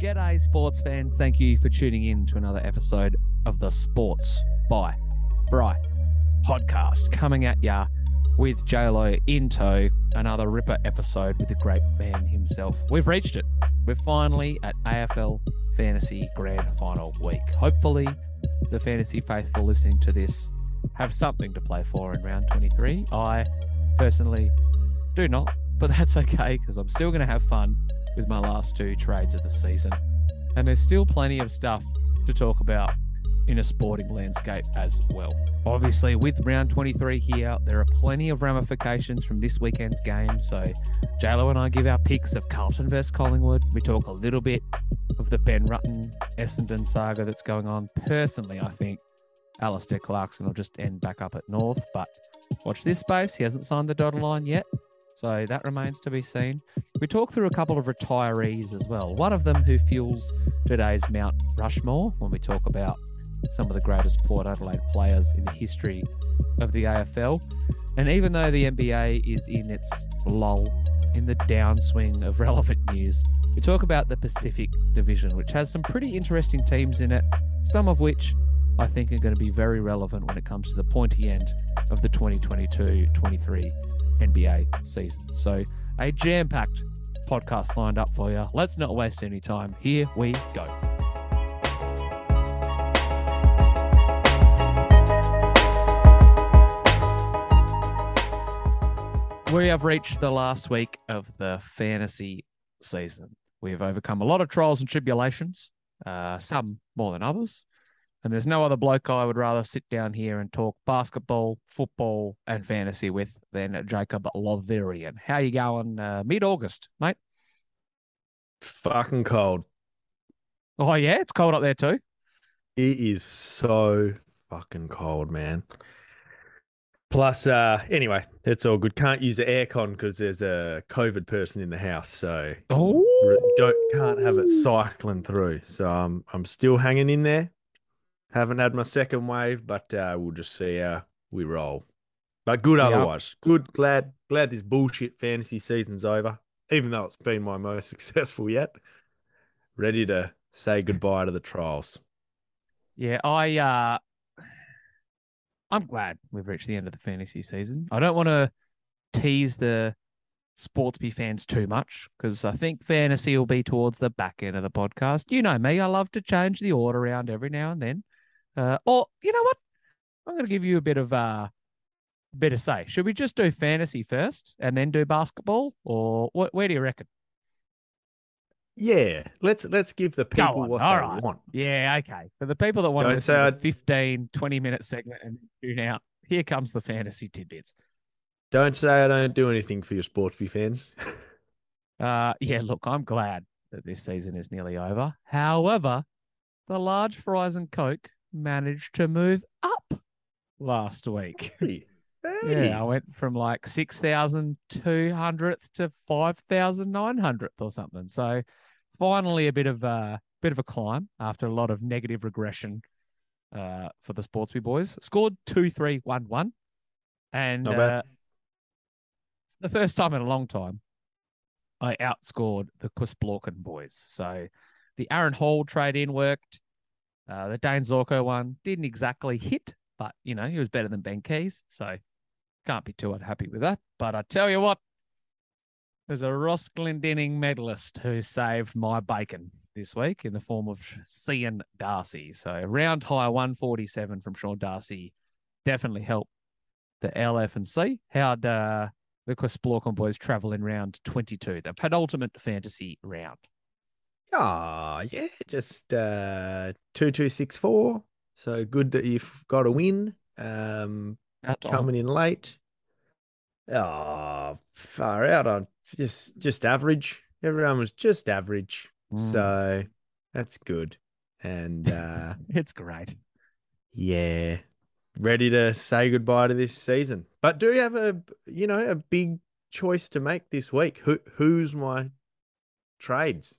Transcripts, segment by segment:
G'day, sports fans. Thank you for tuning in to another episode of the Sports by Bry podcast coming at ya with JLo in tow. Another ripper episode with the great man himself. We've reached it. We're finally at AFL Fantasy Grand Final week. Hopefully, the fantasy faithful listening to this have something to play for in round 23. I personally do not, but that's okay because I'm still going to have fun with my last two trades of the season. And there's still plenty of stuff to talk about in a sporting landscape as well. Obviously, with round 23 here, there are plenty of ramifications from this weekend's game. So, JLo and I give our picks of Carlton versus Collingwood. We talk a little bit of the Ben Rutten Essendon saga that's going on. Personally, I think Alastair Clarkson will just end back up at North, but watch this space. He hasn't signed the dotted line yet. So that remains to be seen. We talk through a couple of retirees as well. One of them who fuels today's Mount Rushmore when we talk about some of the greatest Port Adelaide players in the history of the AFL. And even though the NBA is in its lull in the downswing of relevant news, we talk about the Pacific Division, which has some pretty interesting teams in it, some of which I think are going to be very relevant when it comes to the pointy end of the 2022 23 NBA season. So, a jam packed podcast lined up for you. Let's not waste any time. Here we go. We have reached the last week of the fantasy season. We've overcome a lot of trials and tribulations, uh, some more than others. And there's no other bloke I would rather sit down here and talk basketball, football, and fantasy with than Jacob Loverian. How you going uh, mid-August, mate? Fucking cold. Oh, yeah? It's cold up there too? It is so fucking cold, man. Plus, uh, anyway, it's all good. Can't use the aircon because there's a COVID person in the house, so oh, don't can't have it cycling through. So I'm I'm still hanging in there. Haven't had my second wave, but uh, we'll just see how we roll. But good Yeah. otherwise. Good. Glad glad this bullshit fantasy season's over. Even though it's been my most successful yet. Ready to say goodbye to the trials. Yeah, I uh I'm glad we've reached the end of the fantasy season. I don't want to tease the Sportsby fans too much because I think fantasy will be towards the back end of the podcast. You know me, I love to change the order around every now and then. Uh, or you know what? I'm going to give you a bit of uh bit of say. Should we just do fantasy first and then do basketball, or what? Where do you reckon? Yeah, let's let's give the people what all they right. want. Yeah, okay. For the people that want to Don't say to I- the 15, 20 minute segment and tune out, here comes the fantasy tidbits. Don't say I don't do anything for your Sportsby fans. Uh, yeah, look, I'm glad that this season is nearly over. However, the large fries and Coke managed to move up last week. Hey, Yeah, I went from like 6,200th to 5,900th or something. So finally a bit of a bit of a climb after a lot of negative regression uh, for the Sportsby boys. Scored 2-3-1-1 and uh, the first time in a long time I outscored the Quisblorken boys. So the Aaron Hall trade in worked. Uh, the Dane Zorko one didn't exactly hit, but you know, he was better than Ben Keays. So can't be too unhappy with that. But I tell you what, there's a Ross Glendinning medalist who saved my bacon this week in the form of Sean Darcy. So round high 147 from Sean Darcy definitely helped the LF and C. How'd uh, the Quisblorken boys travel in round 22, the penultimate fantasy round? Ah, yeah, just uh two two six four. So good that you've got a win. Um coming in late. Oh, far out on just just average. Everyone was just average. Mm. So that's good. And uh It's great. yeah, ready to say goodbye to this season. But do you have a you know a big choice to make this week? Who who's my trades?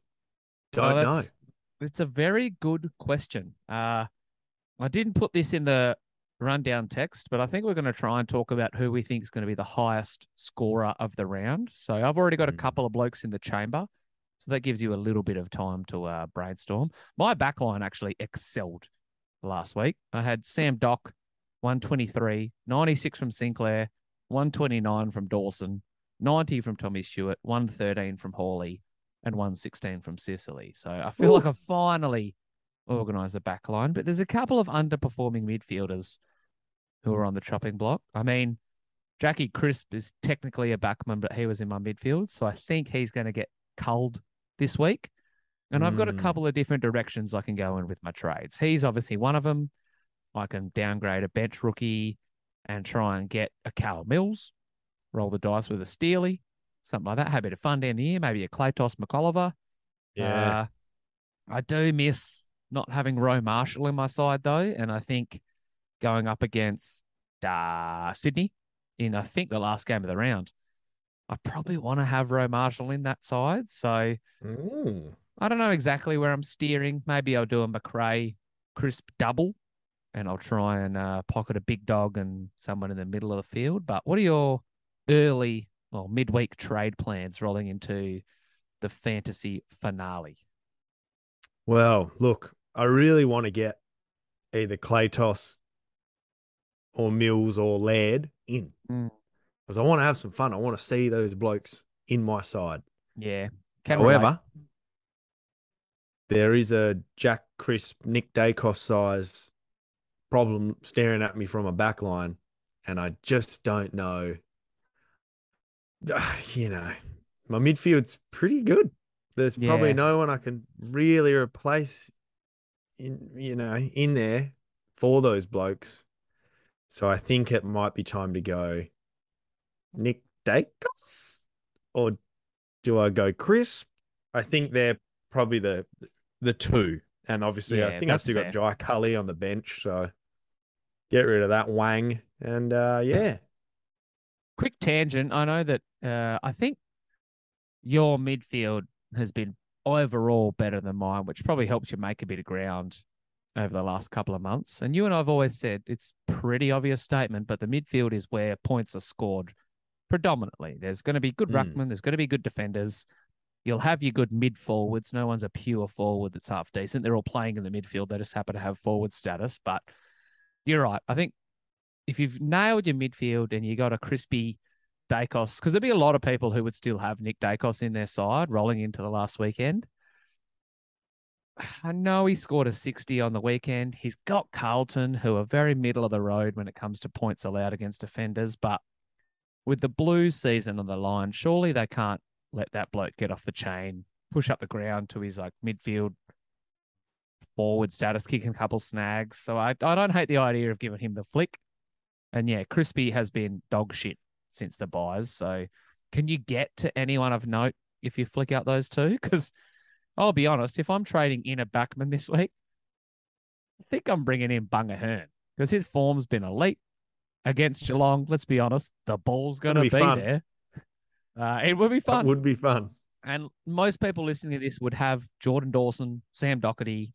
Well, Don't know. that's- It's a very good question. Uh, I didn't put this in the rundown text, but I think we're going to try and talk about who we think is going to be the highest scorer of the round. So I've already got a Mm. couple of blokes in the chamber. So that gives you a little bit of time to uh, brainstorm. My backline actually excelled last week. I had Sam Dock, 123, 96 from Sinclair, 129 from Dawson, 90 from Tommy Stewart, 113 from Hawley, and 116 from Sicily. So I feel Ooh. like I've finally organised the back line, but there's a couple of underperforming midfielders who are on the chopping block. I mean, Jackie Crisp is technically a backman, but he was in my midfield. So I think he's going to get culled this week. And I've got a Mm. couple of different directions I can go in with my trades. He's obviously one of them. I can downgrade a bench rookie and try and get a Cal Mills, roll the dice with a Steely, something like that. Have a bit of fun down the year, maybe a Claytos McOliver. Yeah. Uh, I do miss not having Roe Marshall in my side though, and I think going up against uh, Sydney in I think the last game of the round, I probably want to have Roe Marshall in that side. So Ooh. I don't know exactly where I'm steering. Maybe I'll do a Macrae crisp double, and I'll try and uh, pocket a big dog and someone in the middle of the field. But what are your early or midweek trade plans rolling into the fantasy finale? Well, look, I really want to get either Claytos or Mills or Laird in Mm. because I want to have some fun. I want to see those blokes in my side. Yeah. Can relate. However, there is a Jack Crisp, Nick Daicos size problem staring at me from a back line, and I just don't know. You know, my midfield's pretty good. There's probably no one I can really replace in you know in there for those blokes. So I think it might be time to go Nick Daicos or do I go Crisp? I think they're probably the the two. And obviously Yeah, I think I still fair. got Jai Culley on the bench, so get rid of that Wang. And uh yeah. Quick tangent. I know that uh, I think your midfield has been overall better than mine, which probably helps you make a bit of ground over the last couple of months. And you and I've always said it's pretty obvious statement, but the midfield is where points are scored predominantly. There's going to be good Mm. ruckmen. There's going to be good defenders. You'll have your good mid forwards. No one's a pure forward that's half decent. They're all playing in the midfield. They just happen to have forward status. But you're right. I think if you've nailed your midfield and you got a crispy Daicos, because there'd be a lot of people who would still have Nick Daicos in their side rolling into the last weekend. I know he scored a 60 on the weekend. He's got Carlton, who are very middle of the road when it comes to points allowed against defenders. But with the Blues season on the line, surely they can't let that bloke get off the chain, push up the ground to his like midfield forward status, kicking a couple snags. So I, I don't hate the idea of giving him the flick. And yeah, Crispy has been dog shit since the buys. So can you get to anyone of note if you flick out those two? Because I'll be honest, if I'm trading in a backman this week, I think I'm bringing in Bunga Hearn because his form's been elite against Geelong. Let's be honest, the ball's going to be, be there. Uh, it will be fun. It would be fun. And most people listening to this would have Jordan Dawson, Sam Docherty,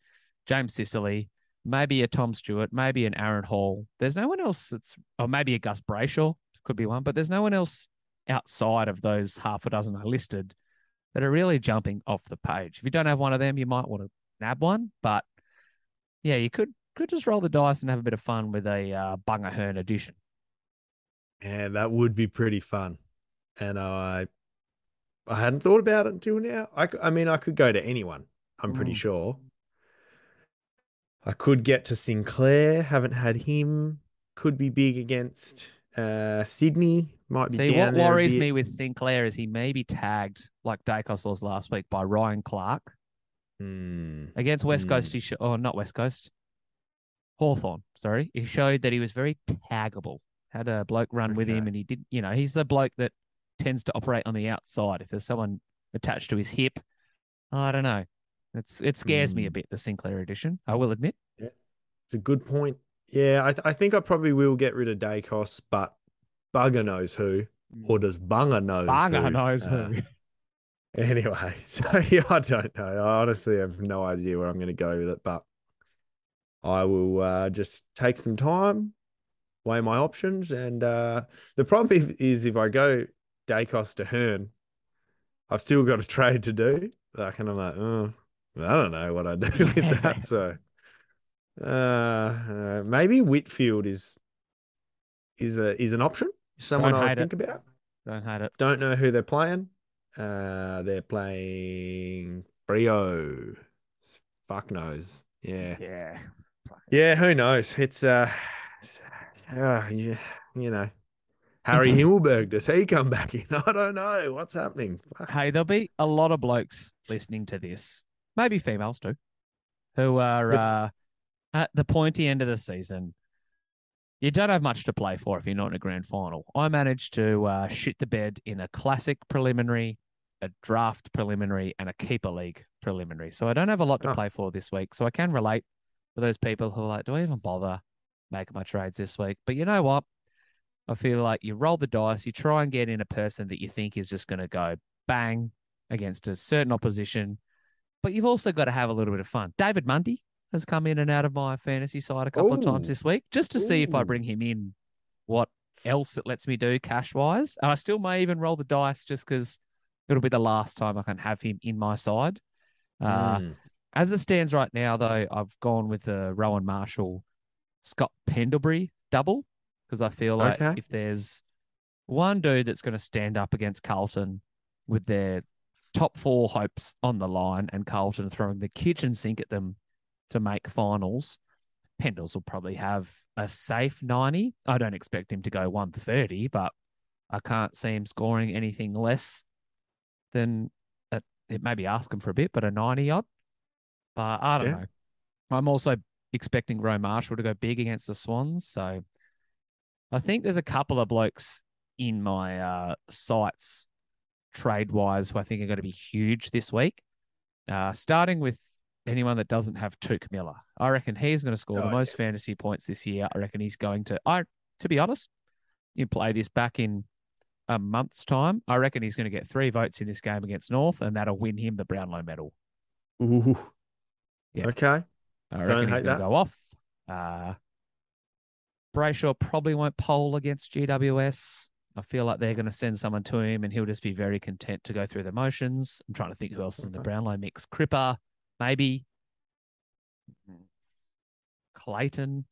James Sicily, maybe a Tom Stewart, maybe an Aaron Hall. There's no one else that's, or maybe a Gus Brayshaw could be one, but there's no one else outside of those half a dozen I listed that are really jumping off the page. If you don't have one of them, you might want to nab one. But yeah, you could could just roll the dice and have a bit of fun with a uh, Bunga Hearn edition. Yeah, that would be pretty fun. And I I hadn't thought about it until now. I I mean, I could go to anyone, I'm pretty Mm. sure. I could get to Sinclair, haven't had him. Could be big against uh, Sydney. Might be See, down what worries me with Sinclair is he may be tagged like Daicos was last week by Ryan Clarke. Hmm. Against West Mm. Coast, he sho- oh, not West Coast, Hawthorn. Sorry, he showed that he was very taggable. Had a bloke run with him, and he did. You know, he's the bloke that tends to operate on the outside. If there's someone attached to his hip, I don't know. It's it scares me a Mm. bit. The Sinclair edition, I will admit. Yeah. It's a good point. Yeah, I, th- I think I probably will get rid of Daicos, but bugger knows who, or does Bunga knows Banga who? knows Uh, who. Anyway, so yeah, I don't know. I honestly have no idea where I'm going to go with it, but I will uh, just take some time, weigh my options, and uh, the problem is, is if I go Daicos to Hearn, I've still got a trade to do. Like, and I'm like, oh, I don't know what I do with that. So, uh, uh, maybe Whitfield is is a is an option. Someone I would think about. Don't hate it. Don't know who they're playing. Uh, they're playing Freo. Fuck knows. Yeah. Yeah. Yeah, who knows? It's uh, it's- uh you, you know, Harry Himmelberg. Does he come back in? I don't know. What's happening? Fuck. Hey, there'll be a lot of blokes listening to this, maybe females too, who are uh, at the pointy end of the season. You don't have much to play for if you're not in a grand final. I managed to uh, shit the bed in a classic preliminary, a draft preliminary, and a keeper league preliminary. So I don't have a lot to Oh. play for this week. So I can relate to those people who are like, do I even bother making my trades this week? But you know what? I feel like you roll the dice, you try and get in a person that you think is just going to go bang against a certain opposition, but you've also got to have a little bit of fun. David Mundy has come in and out of my fantasy side a couple of times this week just to see if I bring him in, what else it lets me do cash wise. And I still may even roll the dice just because it'll be the last time I can have him in my side. Uh, Mm. as it stands right now, though, I've gone with the Rowan Marshall, Scott Pendlebury double because I feel like Okay. if there's one dude that's going to stand up against Carlton with their top four hopes on the line and Carlton throwing the kitchen sink at them to make finals, Pendles will probably have a safe 90. I don't expect him to go 130, but I can't see him scoring anything less than a, it maybe ask him for a bit, but a 90 odd. But I don't Yeah. know. I'm also expecting Roe Marshall to go big against the Swans. So I think there's a couple of blokes in my uh, sights trade wise who I think are going to be huge this week. Uh, starting with anyone that doesn't have Touk Miller. I reckon he's going to score the Oh, most fantasy points this year. I reckon he's going to. I, to be honest, you play this back in a month's time. I reckon he's going to get three votes in this game against North, and that'll win him the Brownlow medal. Ooh. Yeah. Okay. I Don't reckon he's hate going to go off. Uh, Brayshaw probably won't poll against GWS. I feel like they're going to send someone to him and he'll just be very content to go through the motions. I'm trying to think who else is in the Brownlow mix. Cripper, maybe. Mm-hmm. Clayton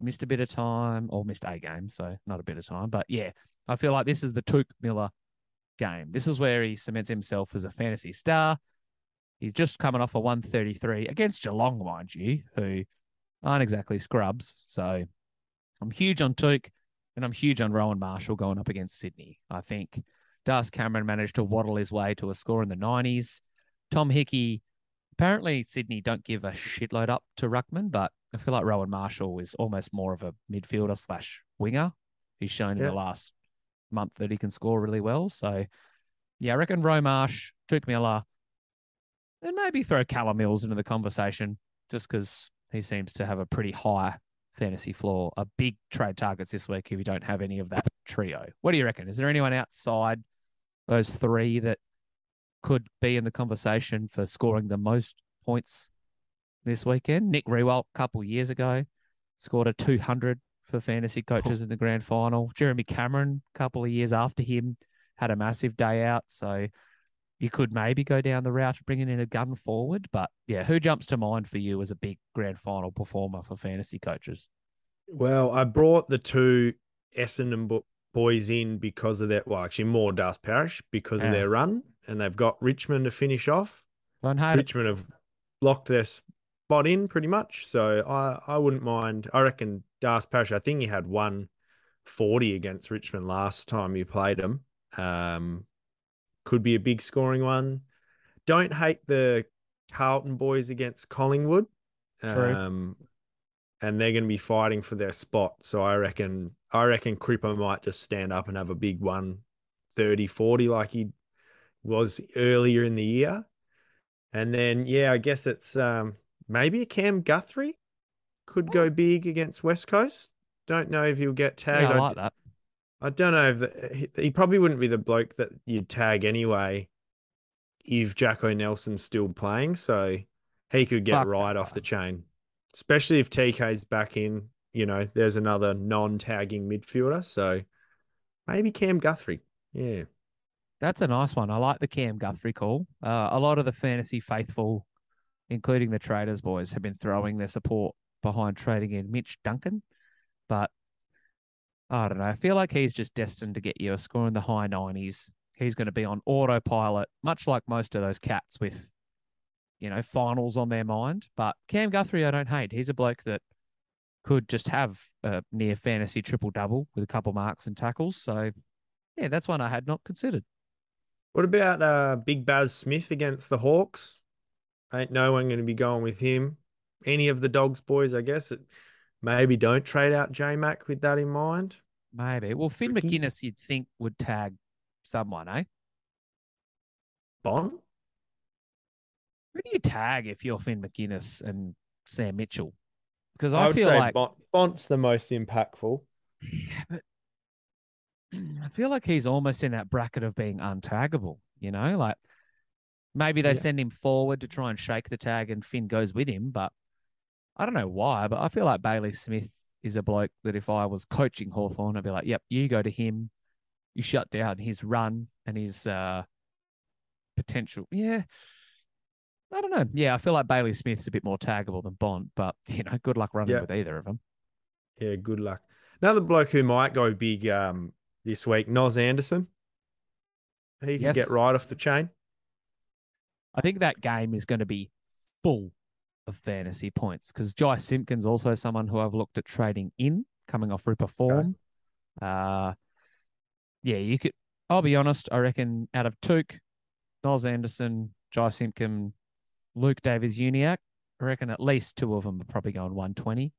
missed a bit of time or missed a game, so not a bit of time. But yeah, I feel like this is the Touk Miller game. This is where he cements himself as a fantasy star. He's just coming off a 133 against Geelong, mind you, who aren't exactly scrubs. So I'm huge on Touk and I'm huge on Rowan Marshall going up against Sydney. I think Das Cameron managed to waddle his way to a score in the 90s. Tom Hickey, apparently Sydney don't give a shitload up to Ruckman, but I feel like Rowan Marshall is almost more of a midfielder slash winger. He's shown in the last month that he can score really well. So yeah, I reckon Rowe Marsh, Touk Miller, and maybe throw Callum Mills into the conversation just because he seems to have a pretty high fantasy floor. A big trade targets this week if you don't have any of that trio. What do you reckon? Is there anyone outside those three that could be in the conversation for scoring the most points this weekend? Nick Riewoldt, a couple years ago, scored a 200 for fantasy coaches in the grand final. Jeremy Cameron, a couple of years after him, had a massive day out. So you could maybe go down the route of bringing in a gun forward. But yeah, who jumps to mind for you as a big grand final performer for fantasy coaches? Well, I brought the two Essendon boys in because of that. well, actually more Dust Parish because Yeah. of their run, and they've got Richmond to finish off. Don't hate it. Richmond have locked their spot in pretty much, so I, I wouldn't mind. I reckon Dust Parish. I think he had one forty against Richmond last time you played them. Um, could be a big scoring one. Don't hate the Carlton boys against Collingwood. True. Um, and they're going to be fighting for their spot. So I reckon I reckon Cripper might just stand up and have a big one 30 40 like he was earlier in the year. And then yeah, I guess it's um maybe Cam Guthrie could go big against West Coast. Don't know if he'll get tagged. Yeah, I I like d- that. I don't know if the, he, he probably wouldn't be the bloke that you'd tag anyway if Jacko Nelson's still playing. So he could get Fuck right off the chain, especially if TK's back in. You know, there's another non tagging midfielder. So maybe Cam Guthrie. Yeah. That's a nice one. I like the Cam Guthrie call. Uh, a lot of the fantasy faithful, including the traders boys, have been throwing their support behind trading in Mitch Duncan, but I don't know. I feel like he's just destined to get you a score in the high nineties. He's going to be on autopilot, much like most of those cats with, you know, finals on their mind. But Cam Guthrie, I don't hate. He's a bloke that could just have a near fantasy triple double with a couple marks and tackles. So, yeah, that's one I had not considered. What about uh, Big Baz Smith against the Hawks? Ain't no one going to be going with him. Any of the Dogs boys, I guess. It, maybe don't trade out J Mac with that in mind. Maybe. Well, Finn Tricky. Maginness, you'd think would tag someone, eh? Bont? Who do you tag if you're Finn Maginness and Sam Mitchell? Because I, I, would feel say like Bont, Bont's the most impactful. Yeah, but I feel like he's almost in that bracket of being untaggable, you know? Like maybe they Yeah. send him forward to try and shake the tag and Finn goes with him, but I don't know why, but I feel like Bailey Smith is a bloke that if I was coaching Hawthorn, I'd be like, yep, you go to him, you shut down his run and his uh potential. Yeah. I don't know. Yeah, I feel like Bailey Smith's a bit more taggable than Bont, but you know, good luck running Yeah. with either of them. Yeah, good luck. Another bloke who might go big um, this week, Noz Anderson. He can get right off the chain. I think that game is going to be full of fantasy points because Jy Simpkins also someone who I've looked at trading in, coming off Ripper form. Uh, yeah, you could. I'll be honest. I reckon out of Touk, Noz Anderson, Jy Simpkin, Luke Davies Uniacke, I reckon at least two of them are probably going 120,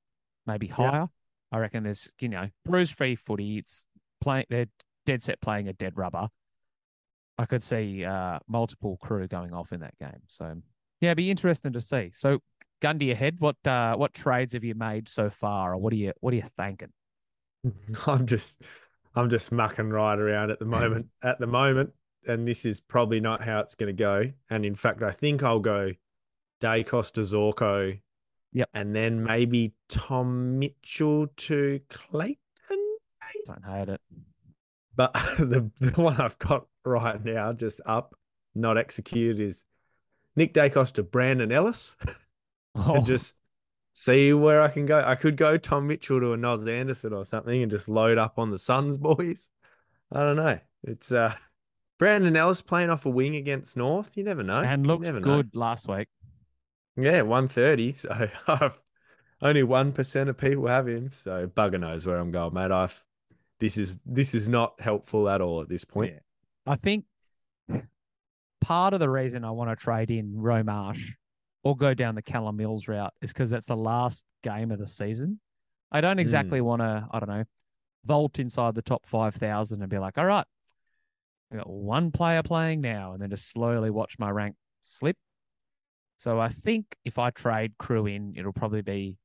maybe higher. I reckon there's you know bruise free footy. It's playing. They're dead set playing a dead rubber. I could see uh, multiple crew going off in that game. So yeah, it'd be interesting to see. So Gundy ahead. What uh, what trades have you made so far, or what are you what are you thinking? I'm just I'm just mucking right around at the moment at the moment. And this is probably not how it's gonna go. And in fact, I think I'll go Day Costa Zorko. Yep. And then maybe Tom Mitchell to Clayton. Don't hate it. But the the one I've got right now, just up, not executed, is Nick Daicos to Brandon Ellis, Oh, and just see where I can go. I could go Tom Mitchell to a Noz Anderson or something, and just load up on the Suns boys. I don't know. It's uh Brandon Ellis playing off a wing against North. You never know. and looked never know. good last week. Yeah, one thirty. So I've only one percent of people have him. So bugger knows where I'm going, mate. I've this is this is not helpful at all at this point. Yeah. I think part of the reason I want to trade in Romarsh or go down the Callum Mills route is because that's the last game of the season. I don't exactly mm. want to, I don't know, vault inside the top 5,000 and be like, all right, we got one player playing now, and then just slowly watch my rank slip. So I think if I trade Crew in, it'll probably be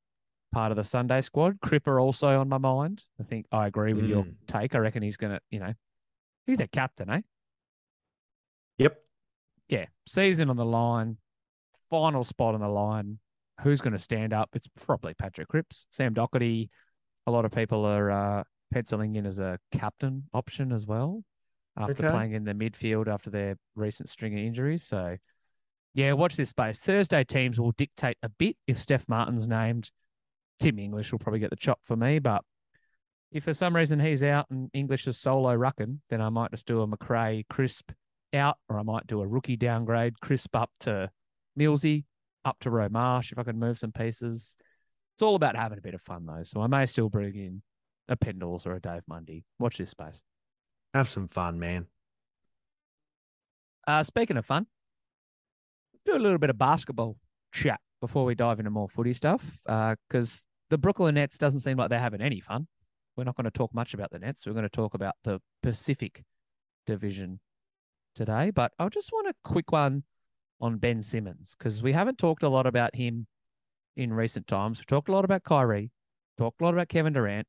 part of the Sunday squad. Cripper also on my mind. I think I agree with your Mm. take. I reckon he's going to, you know, he's their captain, eh? Yep. yeah, season on the line, final spot on the line. Who's going to stand up? It's probably Patrick Cripps, Sam Docherty. A lot of people are uh, penciling in as a captain option as well after Okay. playing in the midfield after their recent string of injuries. So, yeah, watch this space. Thursday teams will dictate a bit if Stef Martin's named. Tim English will probably get the chop for me, but if for some reason he's out and English is solo rucking, then I might just do a Macrae crisp out, or I might do a rookie downgrade, crisp up to Millsy, up to Romarsh if I can move some pieces. It's all about having a bit of fun though, so I may still bring in a Pendles or a Dave Mundy. Watch this space. Have some fun, man. Uh, speaking of fun, do a little bit of basketball chat before we dive into more footy stuff, because the Brooklyn Nets doesn't seem like they're having any fun. We're not going to talk much about the Nets. We're going to talk about the Pacific Division today, but I just want a quick one on Ben Simmons because we haven't talked a lot about him in recent times. We talked a lot about Kyrie, talked a lot about Kevin Durant,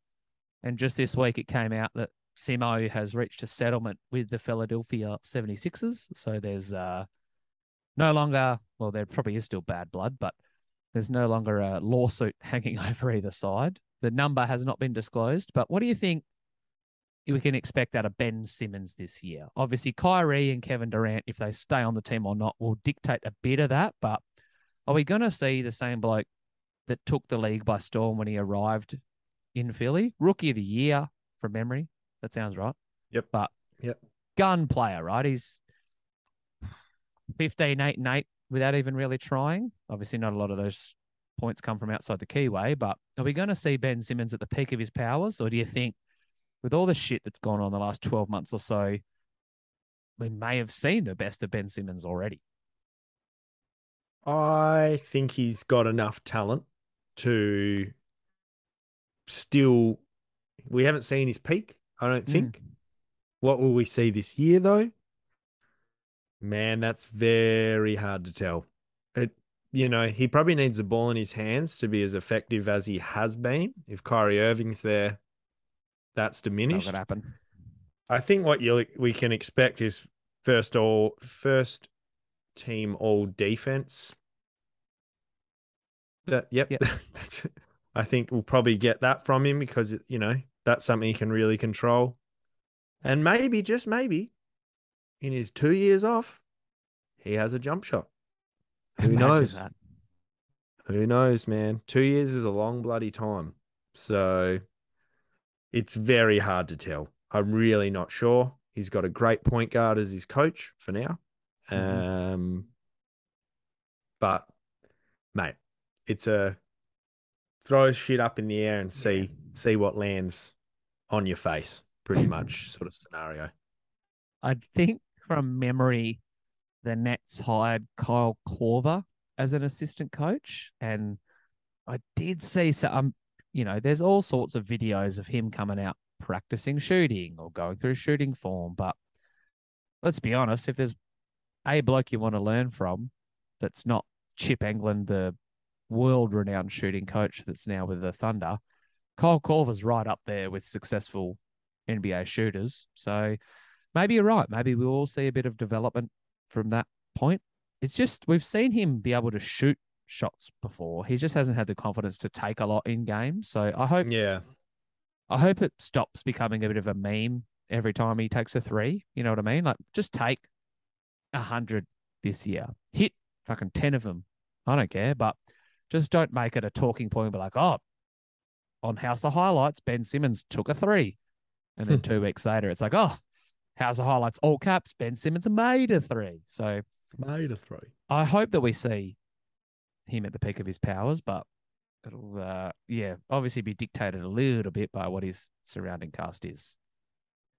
and just this week it came out that Simo has reached a settlement with the Philadelphia 76ers. So there's uh, no longer, well, there probably is still bad blood, but there's no longer a lawsuit hanging over either side. The number has not been disclosed, but what do you think we can expect out of Ben Simmons this year. Obviously, Kyrie and Kevin Durant, if they stay on the team or not, will dictate a bit of that. But are we going to see the same bloke that took the league by storm when he arrived in Philly? Rookie of the year from memory. That sounds right. Yep. But Yep. gun player, right? He's 15, 8, and 8 without even really trying. Obviously, not a lot of those points come from outside the keyway, but are we going to see Ben Simmons at the peak of his powers? Or do you think with all the shit that's gone on the last 12 months or so, we may have seen the best of Ben Simmons already? I think he's got enough talent to still. We haven't seen his peak, I don't Mm. think. What will we see this year, though? Man, that's very hard to tell. It, you know, he probably needs the ball in his hands to be as effective as he has been. If Kyrie Irving's there, that's Not diminished. to happen. I think what you we can expect is first all first team all defense. That yep, Yep. that's I think we'll probably get that from him because you know that's something he can really control, and maybe just maybe, in his two years off, he has a jump shot. Who Imagine knows? that. Who knows, man? Two years is a long bloody time. So it's very hard to tell. I'm really not sure. He's got a great point guard as his coach for now. Mhm. Um, but, mate, it's a throw shit up in the air and see see what lands on your face, pretty much sort of scenario. I think from memory, the Nets hired Kyle Korver as an assistant coach, and I did see some. Um, you know, there's all sorts of videos of him coming out practicing shooting or going through shooting form. But let's be honest, if there's a bloke you want to learn from, that's not Chip Engelland, the world-renowned shooting coach that's now with the Thunder, Kyle Korver's right up there with successful NBA shooters. So maybe you're right. Maybe we'll all see a bit of development from that point. It's just we've seen him be able to shoot shots before. He just hasn't had the confidence to take a lot in games. So I hope Yeah. I hope it stops becoming a bit of a meme every time he takes a three. You know what I mean? Like just take a hundred this year. Hit fucking ten of them. I don't care, but just don't make it a talking point. Be like, oh, on House of Highlights, Ben Simmons took a three, and then two weeks later, it's like, oh, House the Highlights, all caps, Ben Simmons made a three. So Made a three. I hope that we see him at the peak of his powers, but it'll, uh, yeah, obviously be dictated a little bit by what his surrounding cast is.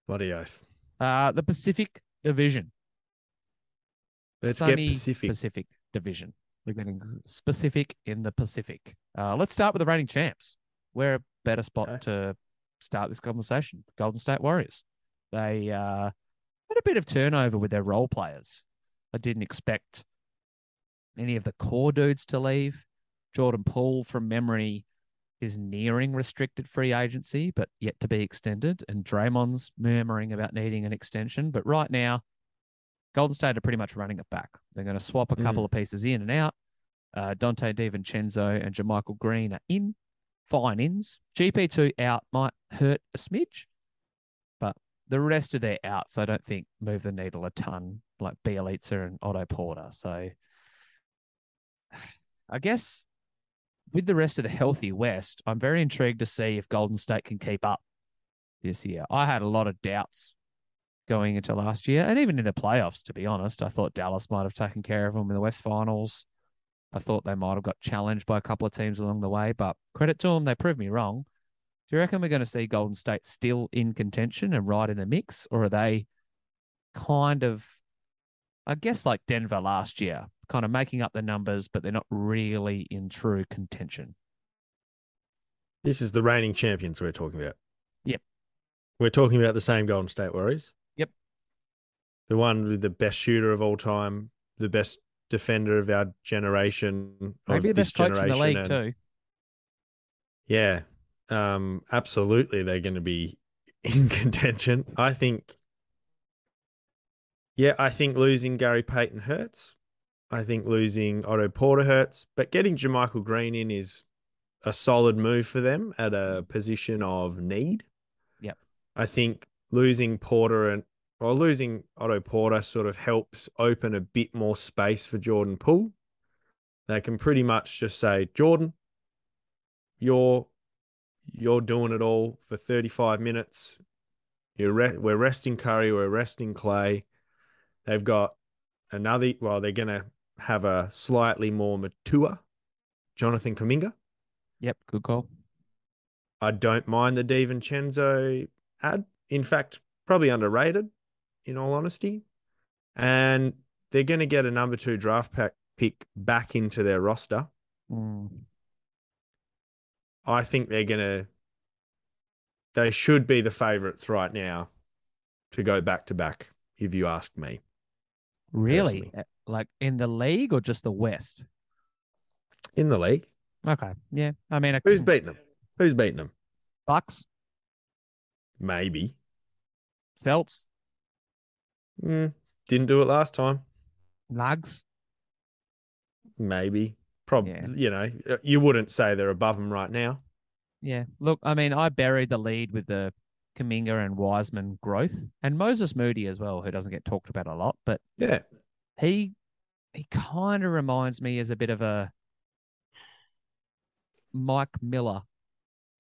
Bloody oath. Uh, the Pacific Division. Let's Sunny get Pacific. Pacific Division. We're getting specific in the Pacific. Uh, let's start with the reigning champs. Where a better spot Okay. to start this conversation? Golden State Warriors. They uh, had a bit of turnover with their role players. I didn't expect any of the core dudes to leave. Jordan Poole, from memory, is nearing restricted free agency, but yet to be extended. And Draymond's murmuring about needing an extension. But right now, Golden State are pretty much running it back. They're going to swap a couple Mm. of pieces in and out. Uh, Donte DiVincenzo and JaMychal Green are in, fine ins. GP2 out might hurt a smidge, the rest of their outs, I don't think move the needle a ton, like Bjelica and Otto Porter. So I guess with the rest of the healthy West, I'm very intrigued to see if Golden State can keep up this year. I had a lot of doubts going into last year and even in the playoffs, to be honest. I thought Dallas might have taken care of them in the West Finals. I thought they might have got challenged by a couple of teams along the way, but credit to them, they proved me wrong. Do you reckon we're going to see Golden State still in contention and right in the mix, or are they kind of, I guess, like Denver last year, kind of making up the numbers, but they're not really in true contention? This is the reigning champions we're talking about. Yep. We're talking about the same Golden State Warriors. Yep. The one with the best shooter of all time, the best defender of our generation, Maybe the best coach in the generation, league and- too. Yeah, um, absolutely, they're going to be in contention. I think. Yeah, I think losing Gary Payton hurts. I think losing Otto Porter hurts, but getting JaMychal Green in is a solid move for them at a position of need. Yep. I think losing Porter and or losing Otto Porter sort of helps open a bit more space for Jordan Poole. They can pretty much just say, Jordan, you're you're doing it all for 35 minutes. You're re- we're resting Curry, we're resting Clay. They've got another. Well, they're gonna have a slightly more mature Jonathan Kuminga. Yep, good call. I don't mind the DiVincenzo ad. In fact, probably underrated, in all honesty. And they're going to get a number two draft pack pick back into their roster. Mm. I think they're going to, they should be the favorites right now to go back to back, if you ask me. Really? Personally. Like in the league or just the West? In the league, Okay. Yeah. I mean, a who's beating them? Who's beating them? Bucks, Maybe. Celts, Mm, didn't do it last time. Nugs. Maybe. Probably, Yeah. you know, uh, you wouldn't say they're above them right now. Yeah. Look, I mean, I buried the lead with the Kuminga and Wiseman growth and Moses Moody as well, who doesn't get talked about a lot, but Yeah. he he kind of reminds me as a bit of a Mike Miller,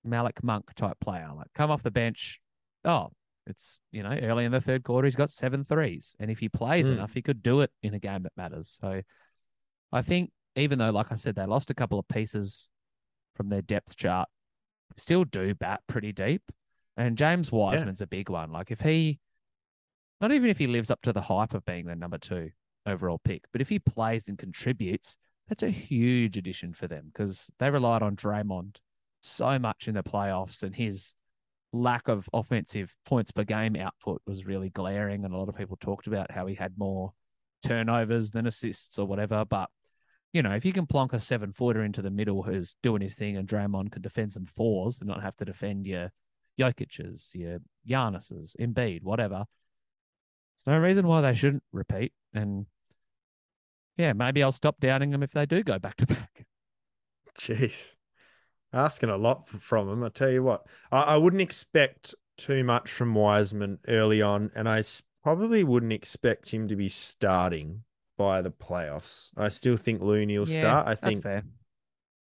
Malik Monk type player. Like come off the bench. Oh, it's you know, early in the third quarter, he's got seven threes. And if he plays Mm. enough, he could do it in a game that matters. So I think even though, like I said, they lost a couple of pieces from their depth chart, still do bat pretty deep. And James Wiseman's a big one. Like if he not even if he lives up to the hype of being the number two overall pick, but if he plays and contributes, that's a huge addition for them because they relied on Draymond so much in the playoffs and his lack of offensive points per game output was really glaring. And a lot of people talked about how he had more turnovers than assists or whatever. But, you know, if you can plonk a seven footer into the middle who's doing his thing and Draymond can defend some fours and not have to defend your Jokic's, your Giannis's, Embiid, whatever. There's no reason why they shouldn't repeat. And yeah, maybe I'll stop doubting them if they do go back to back. Jeez. Asking a lot from him. I tell you what, I, I wouldn't expect too much from Wiseman early on, and I probably wouldn't expect him to be starting by the playoffs. I still think Looney will Yeah, start. I think fair.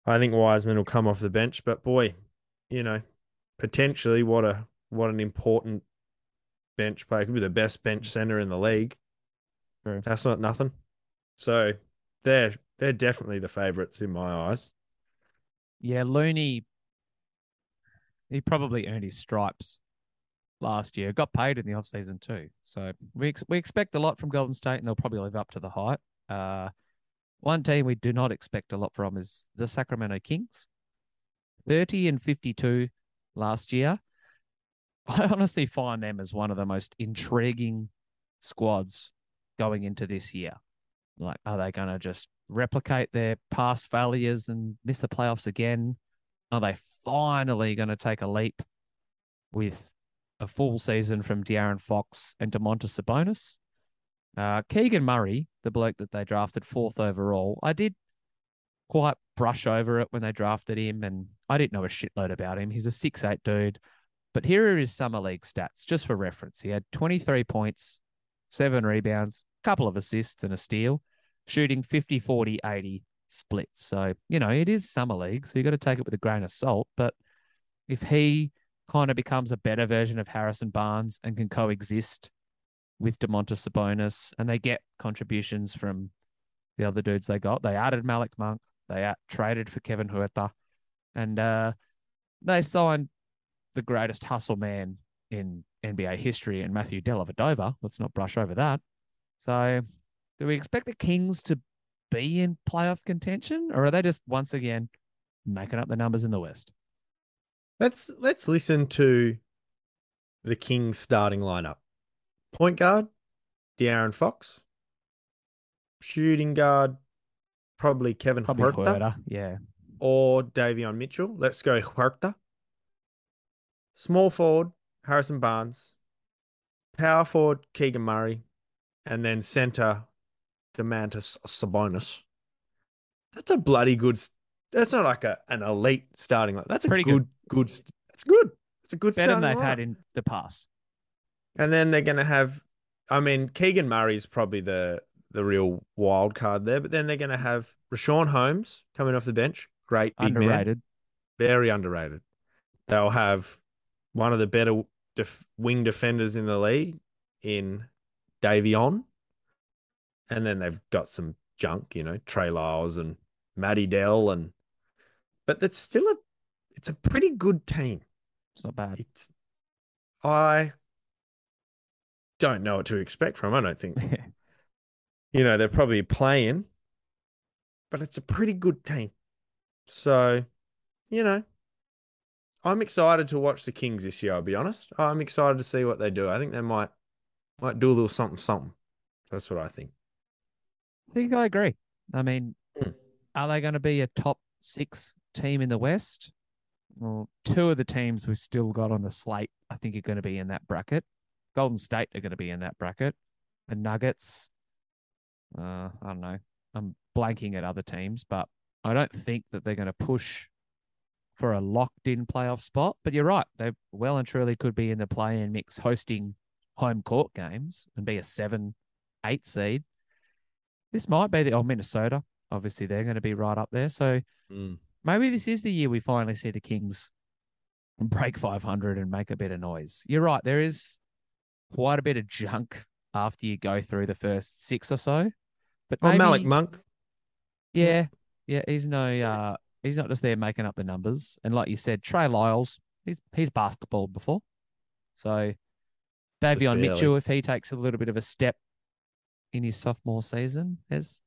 I think Wiseman will come off the bench, but boy, you know, potentially what a what an important bench player. Could be the best bench center in the league. True. That's not nothing. So they're they're definitely the favorites in my eyes. Yeah, Looney, he probably earned his stripes last year. Got paid in the offseason too. So we ex- we expect a lot from Golden State, and they'll probably live up to the hype. Uh, one team we do not expect a lot from is the Sacramento Kings. 30 and 52 last year. I honestly find them as one of the most intriguing squads going into this year. Like, are they going to just replicate their past failures and miss the playoffs again? Are they finally going to take a leap with a full season from De'Aaron Fox and Domantas Sabonis? Uh, Keegan Murray, the bloke that they drafted fourth overall, I did quite brush over it when they drafted him, and I didn't know a shitload about him. He's a six eight dude. But here are his summer league stats, just for reference. He had 23 points, seven rebounds, a couple of assists, and a steal, shooting 50, 40, 80 splits. So, you know, it is summer league, so you got to take it with a grain of salt. But if he kind of becomes a better version of Harrison Barnes and can coexist with Domantas Sabonis, and they get contributions from the other dudes they got. They added Malik Monk. They traded for Kevin Huerter, and uh, they signed the greatest hustle man in NBA history and Matthew Dellavedova. Let's not brush over that. So, do we expect the Kings to be in playoff contention, or are they just once again making up the numbers in the West? Let's let's listen to the Kings starting lineup. Point guard, De'Aaron Fox. Shooting guard, probably Kevin Probably Huerter Huerter. Yeah. or Davion Mitchell. Let's go Huerter. Small forward, Harrison Barnes. Power forward, Keegan Murray. And then center, Domantas Sabonis. That's a bloody good. That's not like a an elite starting line. That's a Pretty good, good. Good. That's good. It's a good Better than they've had in the past. And then they're going to have, I mean, Keegan Murray is probably the the real wild card there, but then they're going to have Richaun Holmes coming off the bench. Great big man. Underrated. very underrated. They'll have one of the better def- wing defenders in the league in Davion. And then they've got some junk, you know, Trey Lyles and Matty Dell and but that's still a it's a pretty good team. It's not bad. It's I don't know what to expect from. I don't think. You know, they're probably playing, but it's a pretty good team. So, you know, I'm excited to watch the Kings this year, I'll be honest. I'm excited to see what they do. I think they might might do a little something something. That's what I think. I think I agree. I mean, Hmm. are they going to be a top six team in the West? Well, two of the teams we've still got on the slate, I think, are going to be in that bracket. Golden State are going to be in that bracket. The Nuggets, uh, I don't know. I'm blanking at other teams, but I don't think that they're going to push for a locked in playoff spot. But you're right. They well and truly could be in the play in mix hosting home court games and be a seven, eight seed. This might be the oh Minnesota. Obviously, they're going to be right up there. So maybe this is the year we finally see the Kings break 500 and make a bit of noise. You're right. There is quite a bit of junk after you go through the first six or so. But Oh, Malik Monk. yeah, yeah, he's no, uh, he's not just there making up the numbers. And like you said, Trey Lyles, he's he's basketball before, so Davion. Mitchell, if he takes a little bit of a step in his sophomore season, there's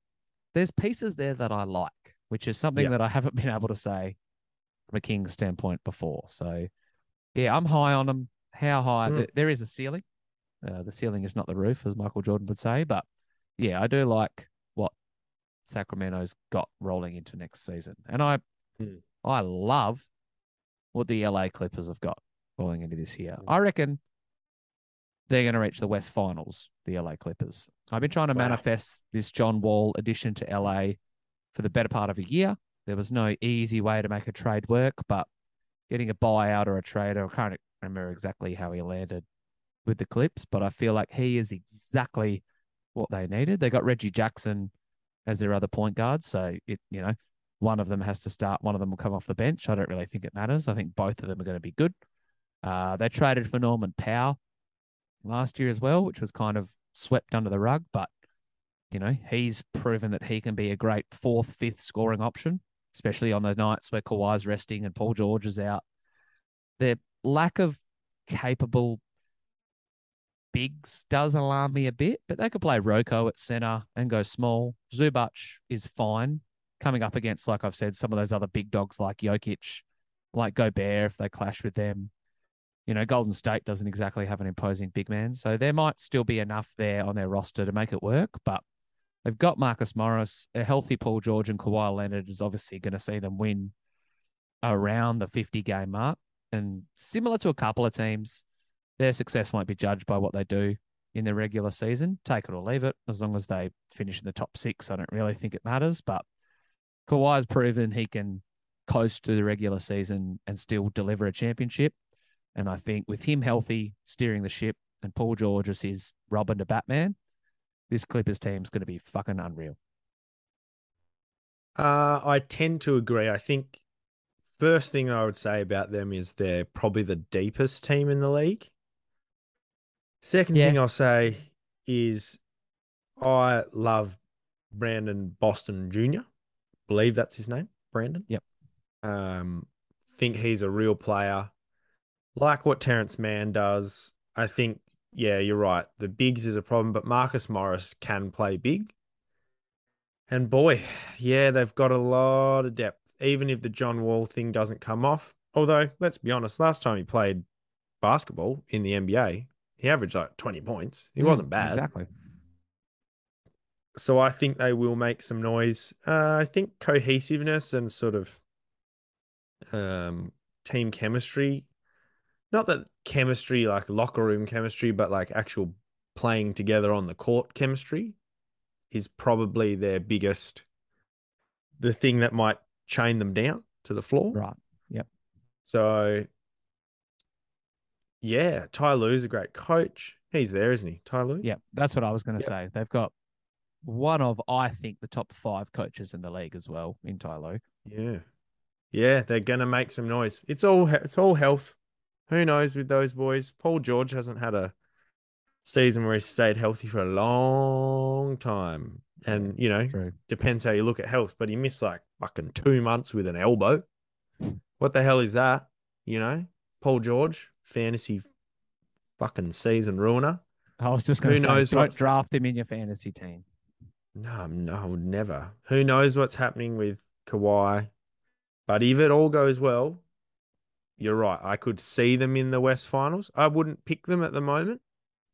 there's pieces there that I like, which is something Yeah. that I haven't been able to say from a Kings standpoint before. So, yeah, I'm high on them. How high? Mm. Th- There is a ceiling. Uh, the ceiling is not the roof, as Michael Jordan would say. But yeah, I do like what Sacramento's got rolling into next season, and I Mm. I love what the LA Clippers have got rolling into this year. Mm. I reckon they're going to reach the West Finals, the LA Clippers. I've been trying to Wow. manifest this John Wall addition to LA for the better part of a year. There was no easy way to make a trade work, but getting a buyout or a trade, I can't remember exactly how he landed with the Clips, but I feel like he is exactly what they needed. They got Reggie Jackson as their other point guard, so it you know one of them has to start, one of them will come off the bench. I don't really think it matters. I think both of them are going to be good. Uh, they traded for Norman Powell last year as well, which was kind of swept under the rug, but you know he's proven that he can be a great fourth, fifth scoring option, especially on the nights where Kawhi's resting and Paul George is out. Their lack of capable bigs does alarm me a bit, but they could play Roko at center and go small. Zubac is fine coming up against, like I've said, some of those other big dogs like Jokic, like Gobert if they clash with them. You know, Golden State doesn't exactly have an imposing big man, so there might still be enough there on their roster to make it work. But they've got Marcus Morris, a healthy Paul George, and Kawhi Leonard is obviously going to see them win around the 50 game mark. And similar to a couple of teams, their success won't be judged by what they do in the regular season. Take it or leave it. As long as they finish in the top six, I don't really think it matters. But Kawhi's proven he can coast through the regular season and still deliver a championship. And I think with him healthy, steering the ship, and Paul George as his Robin to Batman, this Clippers team's going to be fucking unreal. Uh, I tend to agree. I think first thing I would say about them is they're probably the deepest team in the league. Second Yeah. thing I'll say is I love Brandon Boston Jr. Believe that's his name, Brandon. Yep. Um, think he's a real player. Like what Terance Mann does. I think, yeah, you're right. The bigs is a problem, but Marcus Morris can play big. And boy, yeah, they've got a lot of depth, even if the John Wall thing doesn't come off. Although, let's be honest, last time he played basketball in the NBA, he averaged like 20 points. He Mm, wasn't bad. Exactly. So I think they will make some noise. Uh, I think cohesiveness and sort of um, team chemistry, not that chemistry like locker room chemistry, but like actual playing together on the court chemistry is probably their biggest, the thing that might chain them down to the floor. Right. Yep. So, yeah, Ty Lue's a great coach. He's there, isn't he? Ty Lue? Yeah, that's what I was going to Yep. say. They've got one of, I think, the top five coaches in the league as well in Ty Lue. Yeah. Yeah, they're gonna make some noise. It's all it's all health. Who knows with those boys? Paul George hasn't had a season where he stayed healthy for a long time. And you know, True. depends how you look at health, but he missed like fucking two months with an elbow. What the hell is that? You know? Paul George, fantasy fucking season ruiner. I was just going to say, knows don't what's- draft him in your fantasy team. No, no, I would never. Who knows what's happening with Kawhi? But if it all goes well, you're right. I could see them in the West Finals. I wouldn't pick them at the moment,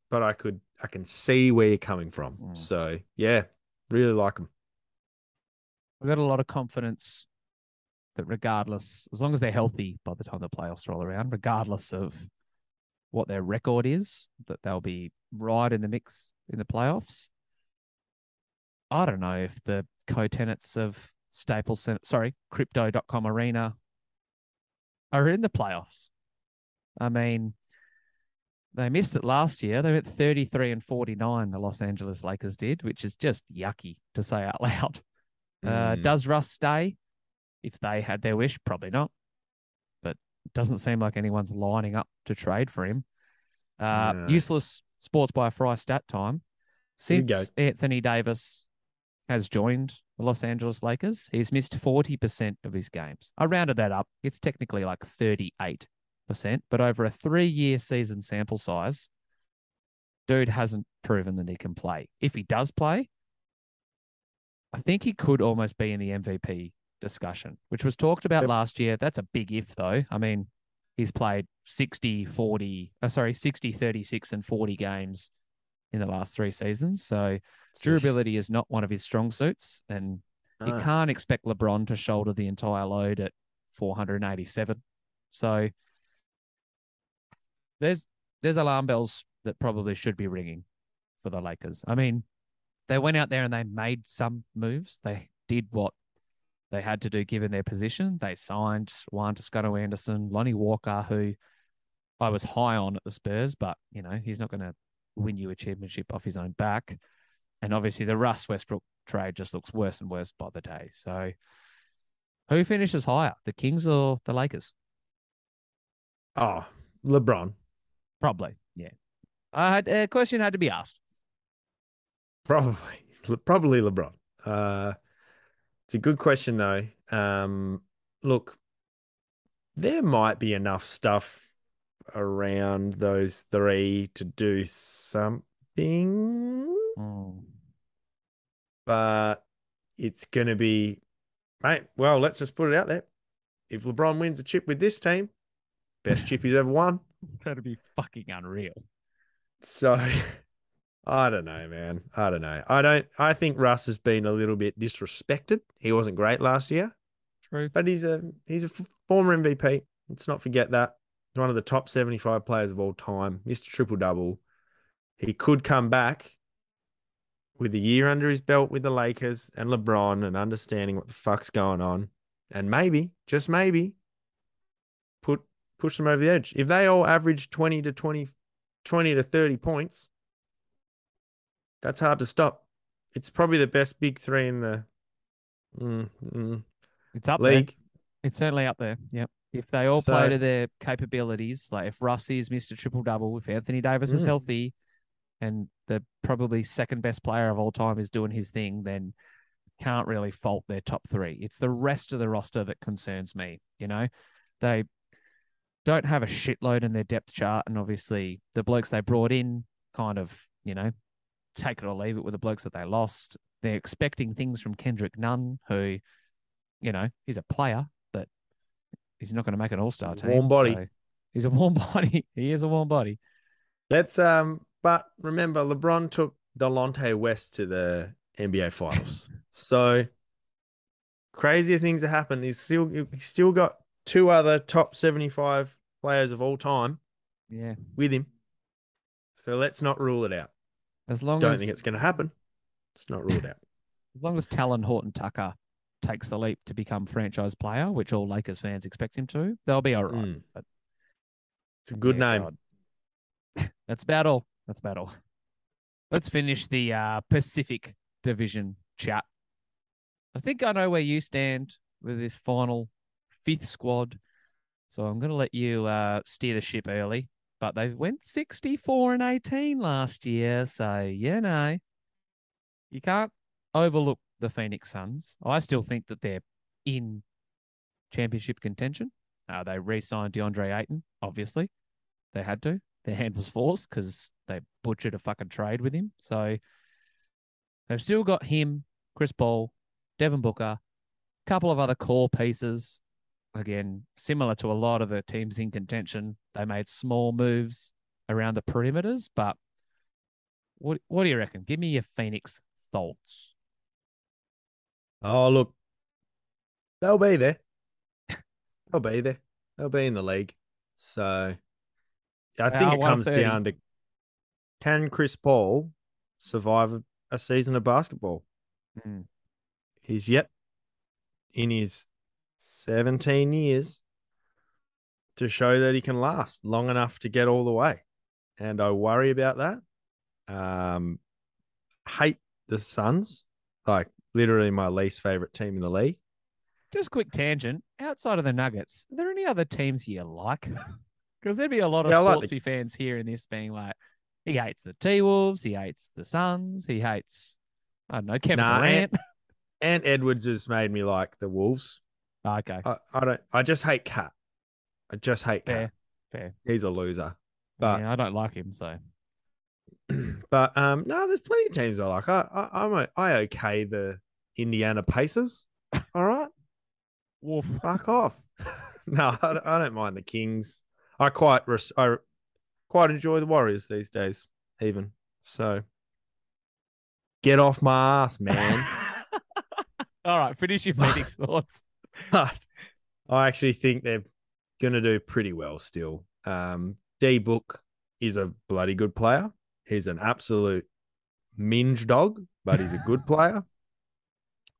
but I could. I can see where you're coming from. Mm. So yeah, really like them. I've got a lot of confidence that regardless, as long as they're healthy by the time the playoffs roll around, regardless of what their record is, that they'll be right in the mix in the playoffs. I don't know if the co-tenants of Staples Center, sorry, crypto.com arena are in the playoffs. I mean, they missed it last year. They went 33 and 49, the Los Angeles Lakers did, which is just yucky to say out loud. Uh, Mm. does Russ stay? If they had their wish, probably not. But it doesn't seem like anyone's lining up to trade for him. Uh, No. Useless sports by fry stat time. Here we go. Since Anthony Davis has joined the Los Angeles Lakers, he's missed 40% of his games. I rounded that up. It's technically like 38%, but over a three year season sample size, dude hasn't proven that he can play. If he does play, I think he could almost be in the MVP discussion, which was talked about last year. That's a big if, though. I mean, he's played 60, 40, uh, sorry, 60, 36, and 40 games in the last three seasons. So durability is not one of his strong suits. And you ah. can't expect LeBron to shoulder the entire load at 487. So there's there's alarm bells that probably should be ringing for the Lakers. I mean, they went out there and they made some moves. They did what they had to do given their position. They signed Juan Toscano Anderson, Lonnie Walker, who I was high on at the Spurs, but you know, he's not gonna win you a championship off his own back. And obviously the Russ Westbrook trade just looks worse and worse by the day. So who finishes higher, the Kings or the Lakers? Oh, LeBron. Probably, yeah. I had a question had to be asked. Probably, probably LeBron. Uh, it's a good question though. Um, look, there might be enough stuff around those three to do something, Mm. but it's going to be, mate. Well, let's just put it out there. If LeBron wins a chip with this team, best chip he's ever won. That'd be fucking unreal. So I don't know, man. I don't know. I don't I think Russ has been a little bit disrespected. He wasn't great last year, True. but he's a he's a f- former MVP. Let's not forget that. One of the top 75 players of all time. Mr. Triple Double. He could come back with a year under his belt with the Lakers and LeBron and understanding what the fuck's going on. And maybe, just maybe, put push them over the edge. If they all average 20 to 20, 20 to 30 points, that's hard to stop. It's probably the best big three in the mm, mm, It's up there. It's certainly up there. Yep. If they all play to their capabilities, like if Russie is Mr. Triple Double, if Anthony Davis is Mm. healthy, and the probably second best player of all time is doing his thing, then can't really fault their top three. It's the rest of the roster that concerns me. You know, they don't have a shitload in their depth chart, and obviously the blokes they brought in kind of, you know, take it or leave it with the blokes that they lost. They're expecting things from Kendrick Nunn, who, you know, he's a player, he's not going to make an All Star team. warm body. so he's a warm body. he is a warm body. Let's um but remember LeBron took Delonte West to the NBA finals. so crazier things have happened. He's still he's still got two other top 75 players of all time Yeah. with him. So let's not rule it out. As long as Don't as think it's going to happen. It's not ruled out. as long as Talen Horton Tucker takes the leap to become franchise player, which all Lakers fans expect him to, they'll be all right. Mm. But It's a good yeah, name. God. That's about all. That's about all. Let's finish the uh, Pacific Division chat. I think I know where you stand with this final fifth squad. So I'm going to let you uh, steer the ship early. But they went 64 and 18 last year. So, you know, you can't overlook the Phoenix Suns. I still think that they're in championship contention. Uh, they re signed DeAndre Ayton, obviously. They had to. Their hand was forced because they butchered a fucking trade with him. So they've still got him, Chris Paul, Devin Booker, a couple of other core pieces. Again, similar to a lot of the teams in contention, they made small moves around the perimeters. But what what do you reckon? Give me your Phoenix thoughts. Oh, look, they'll be there. they'll be there. They'll be in the league. So I think it comes down to can Chris Paul survive a season of basketball? Mm. He's yet in his 17 years to show that he can last long enough to get all the way. And I worry about that. Um, hate the Suns, like literally my least favorite team in the league. Just quick tangent. Outside of the Nuggets, are there any other teams you like? Because there'd be a lot of yeah, like fans hearing this being like, he hates the T Wolves, he hates the Suns, he hates, I don't know, Kevin nah, Durant. Ant, Ant Edwards has made me like the Wolves. Okay. I, I don't. I just hate KAT. I just hate Fair. Fair. He's a loser. But yeah, I don't like him. So. but um, no, there's plenty of teams I like. I, I I'm a, I okay the Indiana Pacers. All right. Well, Fuck off. no, I don't, I don't mind the Kings. I quite res- I quite enjoy the Warriors these days, even. So get off my ass, man. All right, finish your Phoenix thoughts. But I actually think they're going to do pretty well still. Um, D Book is a bloody good player. He's an absolute minge dog, but he's a good player.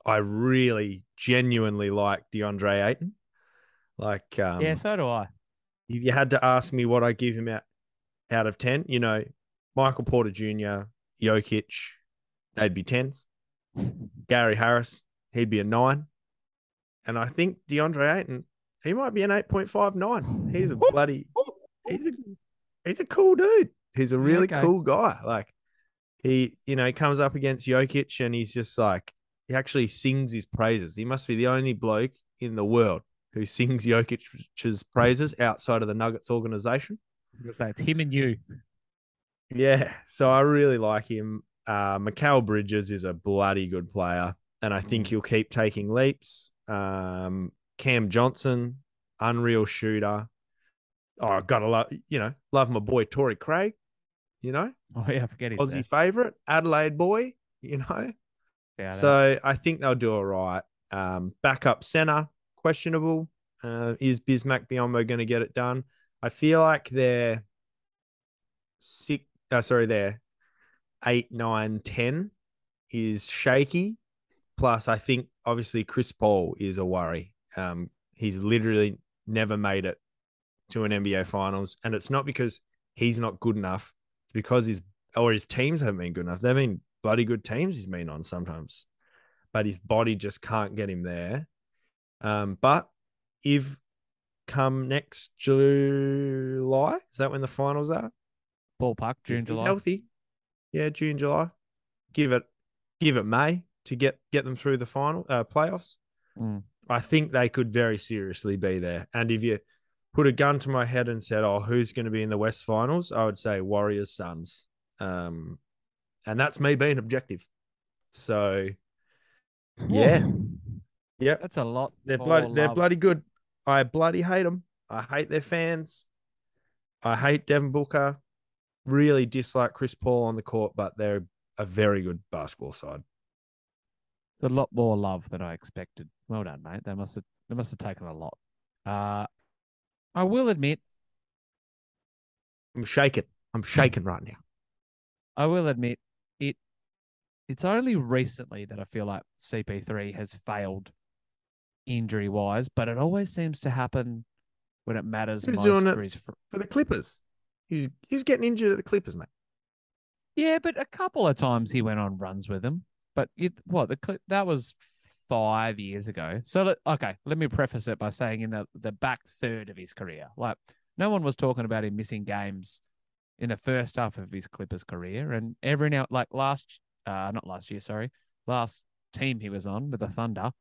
I really genuinely like DeAndre Ayton. Like, um, yeah, so do I. If you had to ask me what I give him out out of ten, you know, Michael Porter Jr., Jokic, they'd be tens. Gary Harris, he'd be a nine. And I think DeAndre Ayton, he might be an 8.59. He's a bloody he's a he's a cool dude. He's a really okay. cool guy. Like he, you know, he comes up against Jokic and he's just like he actually sings his praises. He must be the only bloke in the world who sings Jokic's praises outside of the Nuggets organization. say it's him and you. Yeah, so I really like him. Uh, Mikal Bridges is a bloody good player, and I think mm. he'll keep taking leaps. Um, Cam Johnson, unreal shooter. Oh, I gotta love, you know, love my boy Torrey Craig. You know, oh yeah, I forget his Aussie favorite, Adelaide boy. You know, So I think they'll do all right. Um, backup center, questionable. Uh, is Bismack Biyombo going to get it done? I feel like they're six. Uh, sorry, they're eight, nine, ten is shaky. Plus, I think obviously Chris Paul is a worry. Um, he's literally never made it to an NBA Finals, and it's not because he's not good enough. It's because his or his teams haven't been good enough. They've been bloody good teams he's been on sometimes, but his body just can't get him there. Um, but if come next July, is that when the finals are? Ballpark June, July. Healthy, yeah, June, July. Give it, give it May to get get them through the final uh, playoffs. Mm. I think they could very seriously be there. And if you put a gun to my head and said, "Oh, who's going to be in the West Finals?" I would say Warriors Suns. Um, and that's me being objective. So, yeah, yeah, that's a lot. They're bloody, they're bloody good. I bloody hate them. I hate their fans. I hate Devin Booker. Really dislike Chris Paul on the court, but they're a very good basketball side. A lot more love than I expected. Well done, mate. They must have they must have taken a lot. Uh, I will admit, I'm shaking. I'm shaking right now. I will admit, it it's only recently that I feel like CP3 has failed injury wise, but it always seems to happen when it matters most for, his... for the Clippers. He's he's getting injured at the Clippers, mate. Yeah, but a couple of times he went on runs with them. But it, what the cl- that was five years ago. So let, okay, let me preface it by saying in the the back third of his career, like no one was talking about him missing games in the first half of his Clippers career, and every now like last, uh, not last year, sorry, last team he was on with the Thunder,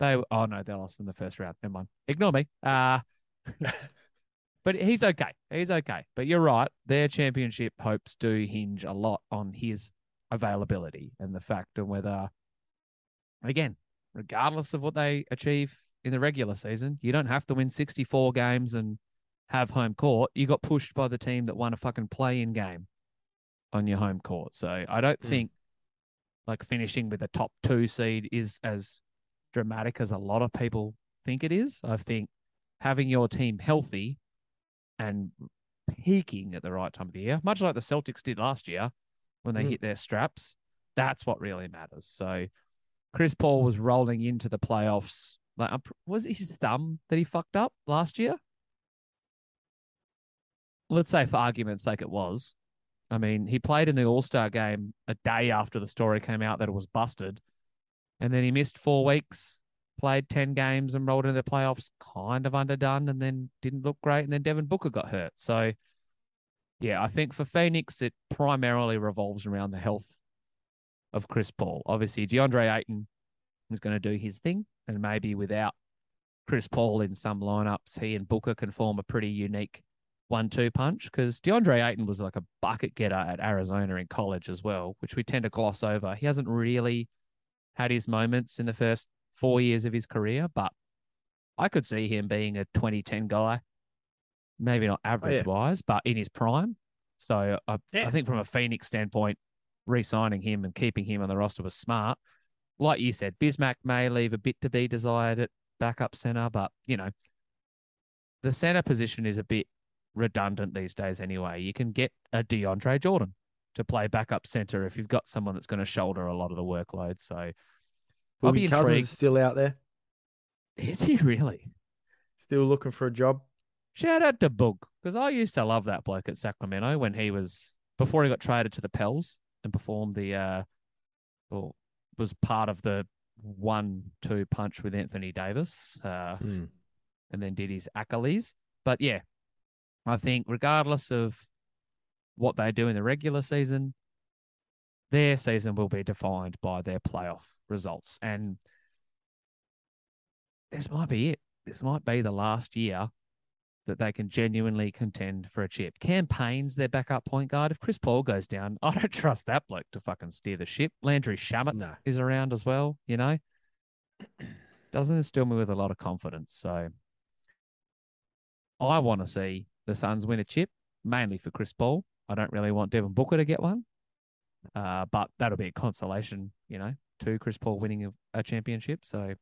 they oh no, they lost in the first round. Never mind, ignore me. Uh but he's okay. He's okay. But you're right. Their championship hopes do hinge a lot on his availability and the fact of whether, again, regardless of what they achieve in the regular season, you don't have to win 64 games and have home court. You got pushed by the team that won a fucking play in game on your home court. So I don't Mm. think like finishing with a top two seed is as dramatic as a lot of people think it is. I think having your team healthy and peaking at the right time of the year, much like the Celtics did last year when they Mm. hit their straps, that's what really matters. So Chris Paul was rolling into the playoffs. Like, was it his thumb that he fucked up last year? Let's say, for argument's sake, it was. I mean, he played in the All Star game a day after the story came out that it was busted, and then he missed four weeks, played ten games, and rolled into the playoffs kind of underdone, and then didn't look great, and then Devin Booker got hurt. So, yeah, I think for Phoenix, it primarily revolves around the health of Chris Paul. Obviously, DeAndre Ayton is going to do his thing, and maybe without Chris Paul in some lineups, he and Booker can form a pretty unique one-two punch. Because DeAndre Ayton was like a bucket getter at Arizona in college as well, which we tend to gloss over. He hasn't really had his moments in the first four years of his career, but I could see him being a 2010 guy. Maybe not oh, average wise, but in his prime. So I, Yeah. I think from a Phoenix standpoint, re-signing him and keeping him on the roster was smart. Like you said, Bismack may leave a bit to be desired at backup center, but you know, the center position is a bit redundant these days anyway. You can get a DeAndre Jordan to play backup center if you've got someone that's going to shoulder a lot of the workload. So I'll be Cousins intrigued. still out there, Is he really? still looking for a job. Shout out to Boog because I used to love that bloke at Sacramento when he was before he got traded to the Pels and performed the uh, or was part of the one-two punch with Anthony Davis, uh, Mm. and then did his Achilles. But yeah, I think regardless of what they do in the regular season, their season will be defined by their playoff results, and this might be it. This might be the last year that they can genuinely contend for a chip. Cam Payne's their backup point guard. If Chris Paul goes down, I don't trust that bloke to fucking steer the ship. Landry Shamet No. is around as well, you know. Doesn't instill me with a lot of confidence. So I want to see the Suns win a chip, mainly for Chris Paul. I don't really want Devin Booker to get one. Uh, but that'll be a consolation, you know, to Chris Paul winning a, a championship. So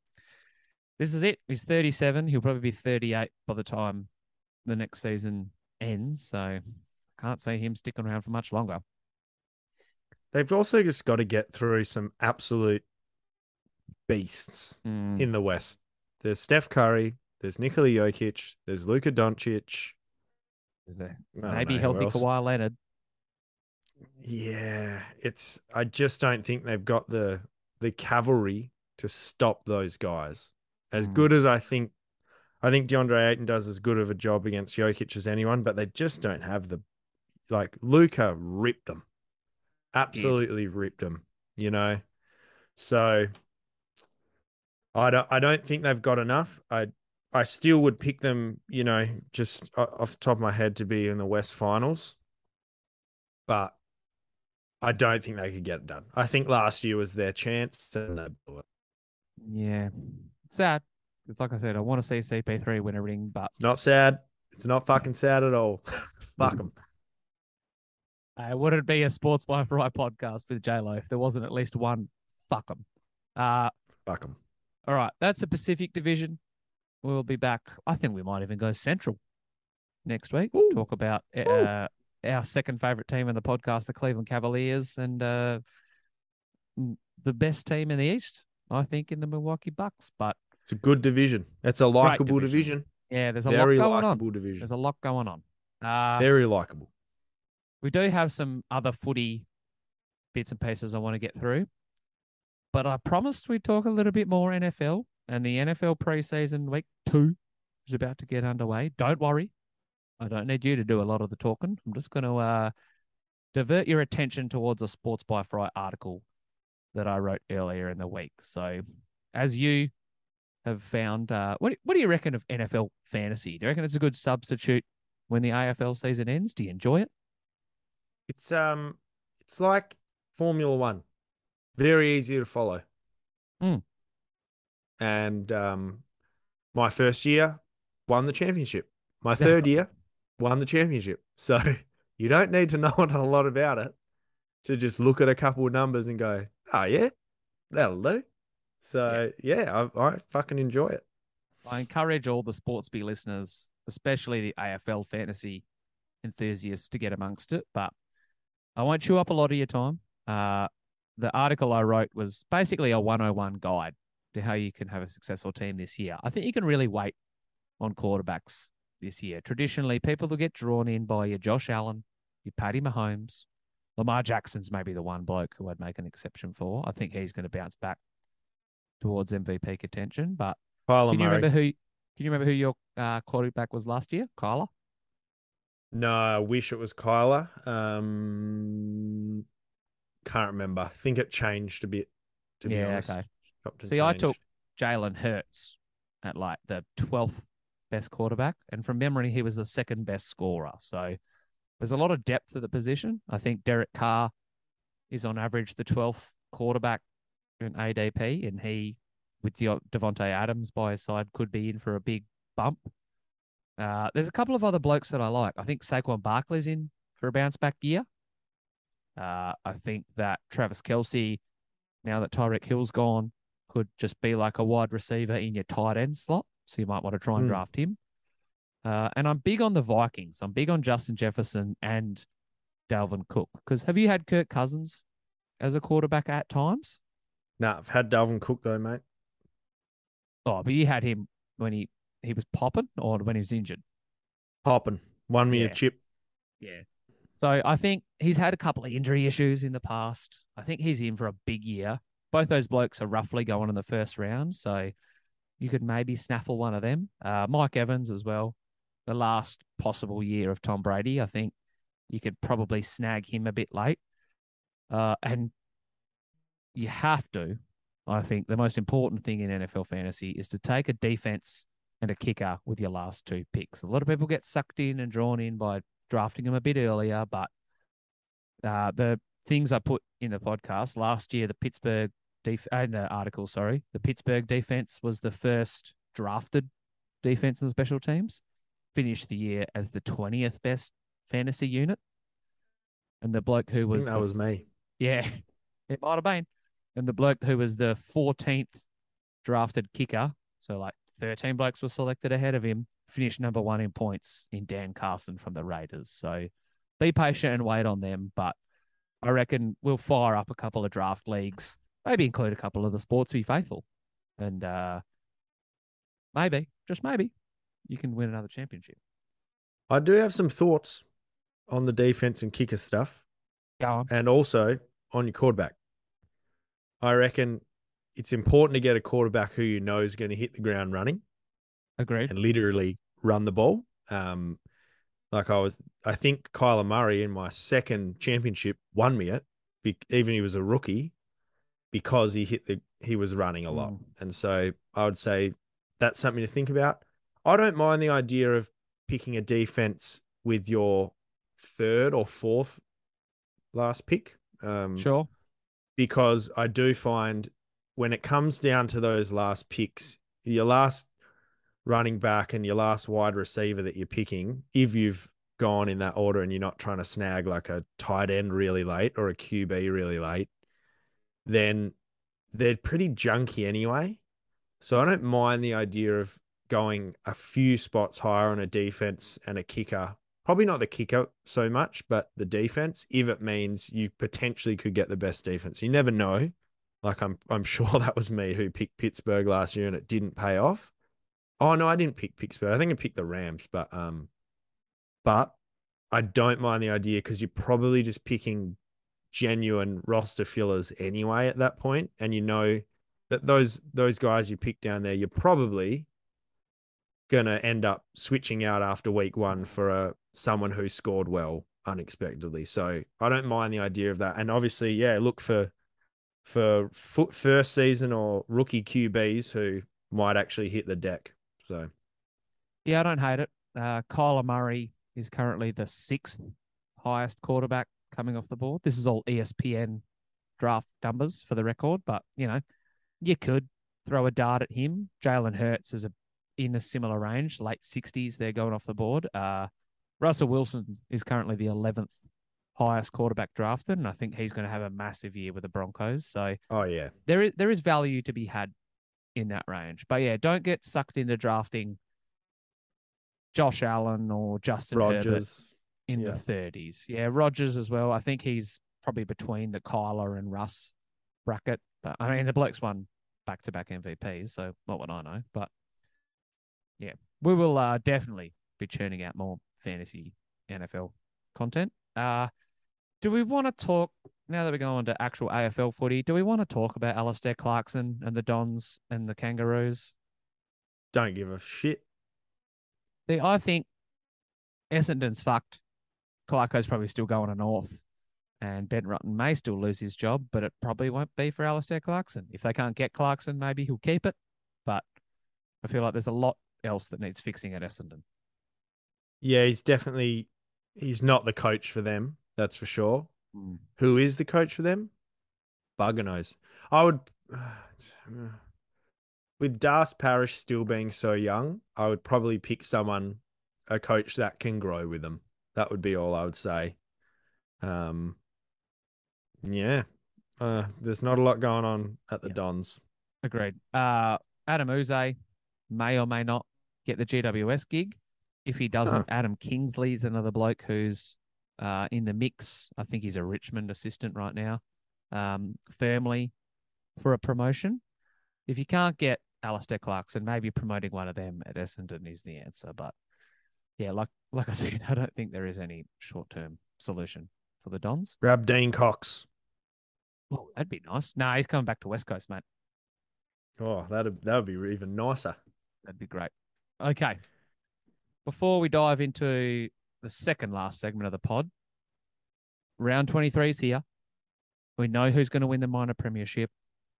this is it. He's 37. He'll probably be 38 by the time the next season ends. So can't see him sticking around for much longer. They've also just got to get through some absolute beasts Mm. in the West. There's Steph Curry, there's Nikola Jokic, there's Luka Doncic. Is there I don't maybe know healthy. Kawhi Leonard? Yeah, it's. I just don't think they've got the the cavalry to stop those guys. As Mm. good as I think, I think DeAndre Ayton does as good of a job against Jokic as anyone, but they just don't have the like. Luka ripped them, absolutely ripped them. You know, so I don't. I don't think they've got enough. I. I still would pick them, you know, just off the top of my head to be in the West Finals, but I don't think they could get it done. I think last year was their chance and they blew it. Yeah. Sad. 'Cause Like I said, I want to see CP3 win a ring, but It's not sad. It's not fucking sad at all. Fuck them. uh, would it be a Sports by Fry podcast with JLo if there wasn't at least one? Fuck them. Uh, Fuck them. all right. That's the Pacific Division. We'll be back. I think we might even go Central next week. Ooh. Talk about uh, our second favorite team in the podcast, the Cleveland Cavaliers, and uh, the best team in the East, I think, in the Milwaukee Bucks. But It's a good division. It's a likable division. division. yeah, there's a Very lot going on. likable division. There's a lot going on. Uh, Very likable. we do have some other footy bits and pieces I want to get through, but I promised we'd talk a little bit more NFL, and the NFL preseason week two is about to get underway. Don't worry, I don't need you to do a lot of the talking. I'm just going to uh, divert your attention towards a Sports by Fry article that I wrote earlier in the week. So, as you have found, uh, what what do you reckon of NFL fantasy? Do you reckon it's a good substitute when the AFL season ends? Do you enjoy it? It's um, it's like Formula One, very easy to follow. Hmm. And um, my first year won the championship. My third year won the championship. So you don't need to know a lot about it to just look at a couple of numbers and go, oh yeah, that'll do. So yeah, I, I fucking enjoy it. I encourage all the Sportsby listeners, especially the AFL fantasy enthusiasts, to get amongst it. But I won't chew up a lot of your time. Uh, the article I wrote was basically a 101 guide to how you can have a successful team this year. I think you can really wait on quarterbacks this year. Traditionally, people will get drawn in by your Josh Allen, your Paddy Mahomes. Lamar Jackson's maybe the one bloke who I'd make an exception for. I think he's going to bounce back towards MVP contention. But Kyler can you Murray. remember who? Can you remember who your uh, quarterback was last year? Kyler. No, I wish it was Kyler. Um, can't remember. I think it changed a bit. To be Yeah, honest, okay. See, I took Jalen Hurts at like the twelfth best quarterback, and from memory, he was the second best scorer. So there's a lot of depth at the position. I think Derek Carr is on average the twelfth quarterback in ADP, and he, with De- Davante Adams by his side, could be in for a big bump. Uh, there's a couple of other blokes that I like. I think Saquon Barkley's in for a bounce back year. Uh, I think that Travis Kelce, now that Tyreek Hill's gone, could just be like a wide receiver in your tight end slot. So you might want to try and Hmm. draft him. Uh, and I'm big on the Vikings. I'm big on Justin Jefferson and Dalvin Cook. Because have you had Kirk Cousins as a quarterback at times? Nah, I've had Dalvin Cook though, mate. Oh, but you had him when he, he was popping or when he was injured. Popping, won me Yeah. a chip. Yeah. So I think he's had a couple of injury issues in the past. I think he's in for a big year. Both those blokes are roughly going in the first round, so you could maybe snaffle one of them. Uh, Mike Evans as well. The last possible year of Tom Brady, I think you could probably snag him a bit late. Uh, and you have to. I think the most important thing in NFL fantasy is to take a defense and a kicker with your last two picks. A lot of people get sucked in and drawn in by drafting them a bit earlier, but uh, the things I put in the podcast last year, the Pittsburgh def- uh, in the article, sorry, the Pittsburgh defense was the first drafted defense and special teams, finished the year as the twentieth best fantasy unit, and the bloke who I was think that the was me. yeah, it might have been. And the bloke who was the 14th drafted kicker, so like 13 blokes were selected ahead of him, finished number one in points in Dan Carlson from the Raiders. So be patient and wait on them. But I reckon we'll fire up a couple of draft leagues, maybe include a couple of the sports be faithful. And uh, maybe, just maybe, you can win another championship. I do have some thoughts on the defense and kicker stuff, Go on. and also on your quarterback. I reckon it's important to get a quarterback who you know is going to hit the ground running Agreed. and literally run the ball. Um, like I was, I think Kyler Murray in my second championship won me it, even he was a rookie, because he hit the he was running a lot, Mm. and so I would say that's something to think about. I don't mind the idea of picking a defense with your third or fourth last pick. Um, Sure. because I do find when it comes down to those last picks, your last running back and your last wide receiver that you're picking, if you've gone in that order and you're not trying to snag like a tight end really late or a QB really late, then they're pretty junky anyway. So I don't mind the idea of going a few spots higher on a defense and a kicker. Probably not the kicker so much, but the defense, if it means you potentially could get the best defense. You never know. Like I'm I'm sure that was me who picked Pittsburgh last year and it didn't pay off. Oh no, I didn't pick Pittsburgh. I think I picked the Rams, but um but I don't mind the idea because you're probably just picking genuine roster fillers anyway at that point, and you know that those those guys you pick down there, you're probably gonna end up switching out after week one for a someone who scored well unexpectedly. So I don't mind the idea of that, and obviously, yeah, look for for first season or rookie QBs who might actually hit the deck. So yeah, I don't hate it. Uh, Kyler Murray is currently the sixth highest quarterback coming off the board. This is all ESPN draft numbers for the record, but you know, you could throw a dart at him. Jalen Hurts is a in a similar range, late sixties. They're going off the board. Uh, Russell Wilson is currently the eleventh highest quarterback drafted, and I think he's going to have a massive year with the Broncos. So, oh yeah, there is there is value to be had in that range. But yeah, don't get sucked into drafting Josh Allen or Justin Rogers Herbert in yeah. the thirties. Yeah, Rogers as well. I think he's probably between the Kyler and Russ bracket. But I mean, the blokes won back to back MVPs, so not what I know. But yeah, we will uh, definitely be churning out more fantasy NFL content. Uh, do we want to talk now that we're going to actual AFL footy? Do we want to talk about Alastair Clarkson and the Dons and the Kangaroos? Don't give a shit. See, I think Essendon's fucked. Clarko's probably still going to North, and Ben Rutten may still lose his job, but it probably won't be for Alastair Clarkson. If they can't get Clarkson, maybe he'll keep it. But I feel like there's a lot else that needs fixing at Essendon. Yeah, he's definitely he's not the coach for them. That's for sure. Mm. Who is the coach for them? Bugger knows. I would, with Das Parish still being so young, I would probably pick someone, a coach that can grow with them. That would be all I would say. Um, yeah, uh, there's not a lot going on at the yeah. Dons. Agreed. Uh, Adem Yze may or may not get the GWS gig. If he doesn't, huh. Adam Kingsley's another bloke who's uh, in the mix. I think he's a Richmond assistant right now, um, firmly for a promotion. If you can't get Alastair Clarkson, maybe promoting one of them at Essendon is the answer. But yeah, like like I said, I don't think there is any short term solution for the Dons. Grab Dean Cox. Oh, that'd be nice. No, nah, he's coming back to West Coast, mate. Oh, that'd that would be even nicer. That'd be great. Okay, before we dive into the second last segment of the pod, round 23 is here. We know who's going to win the minor premiership.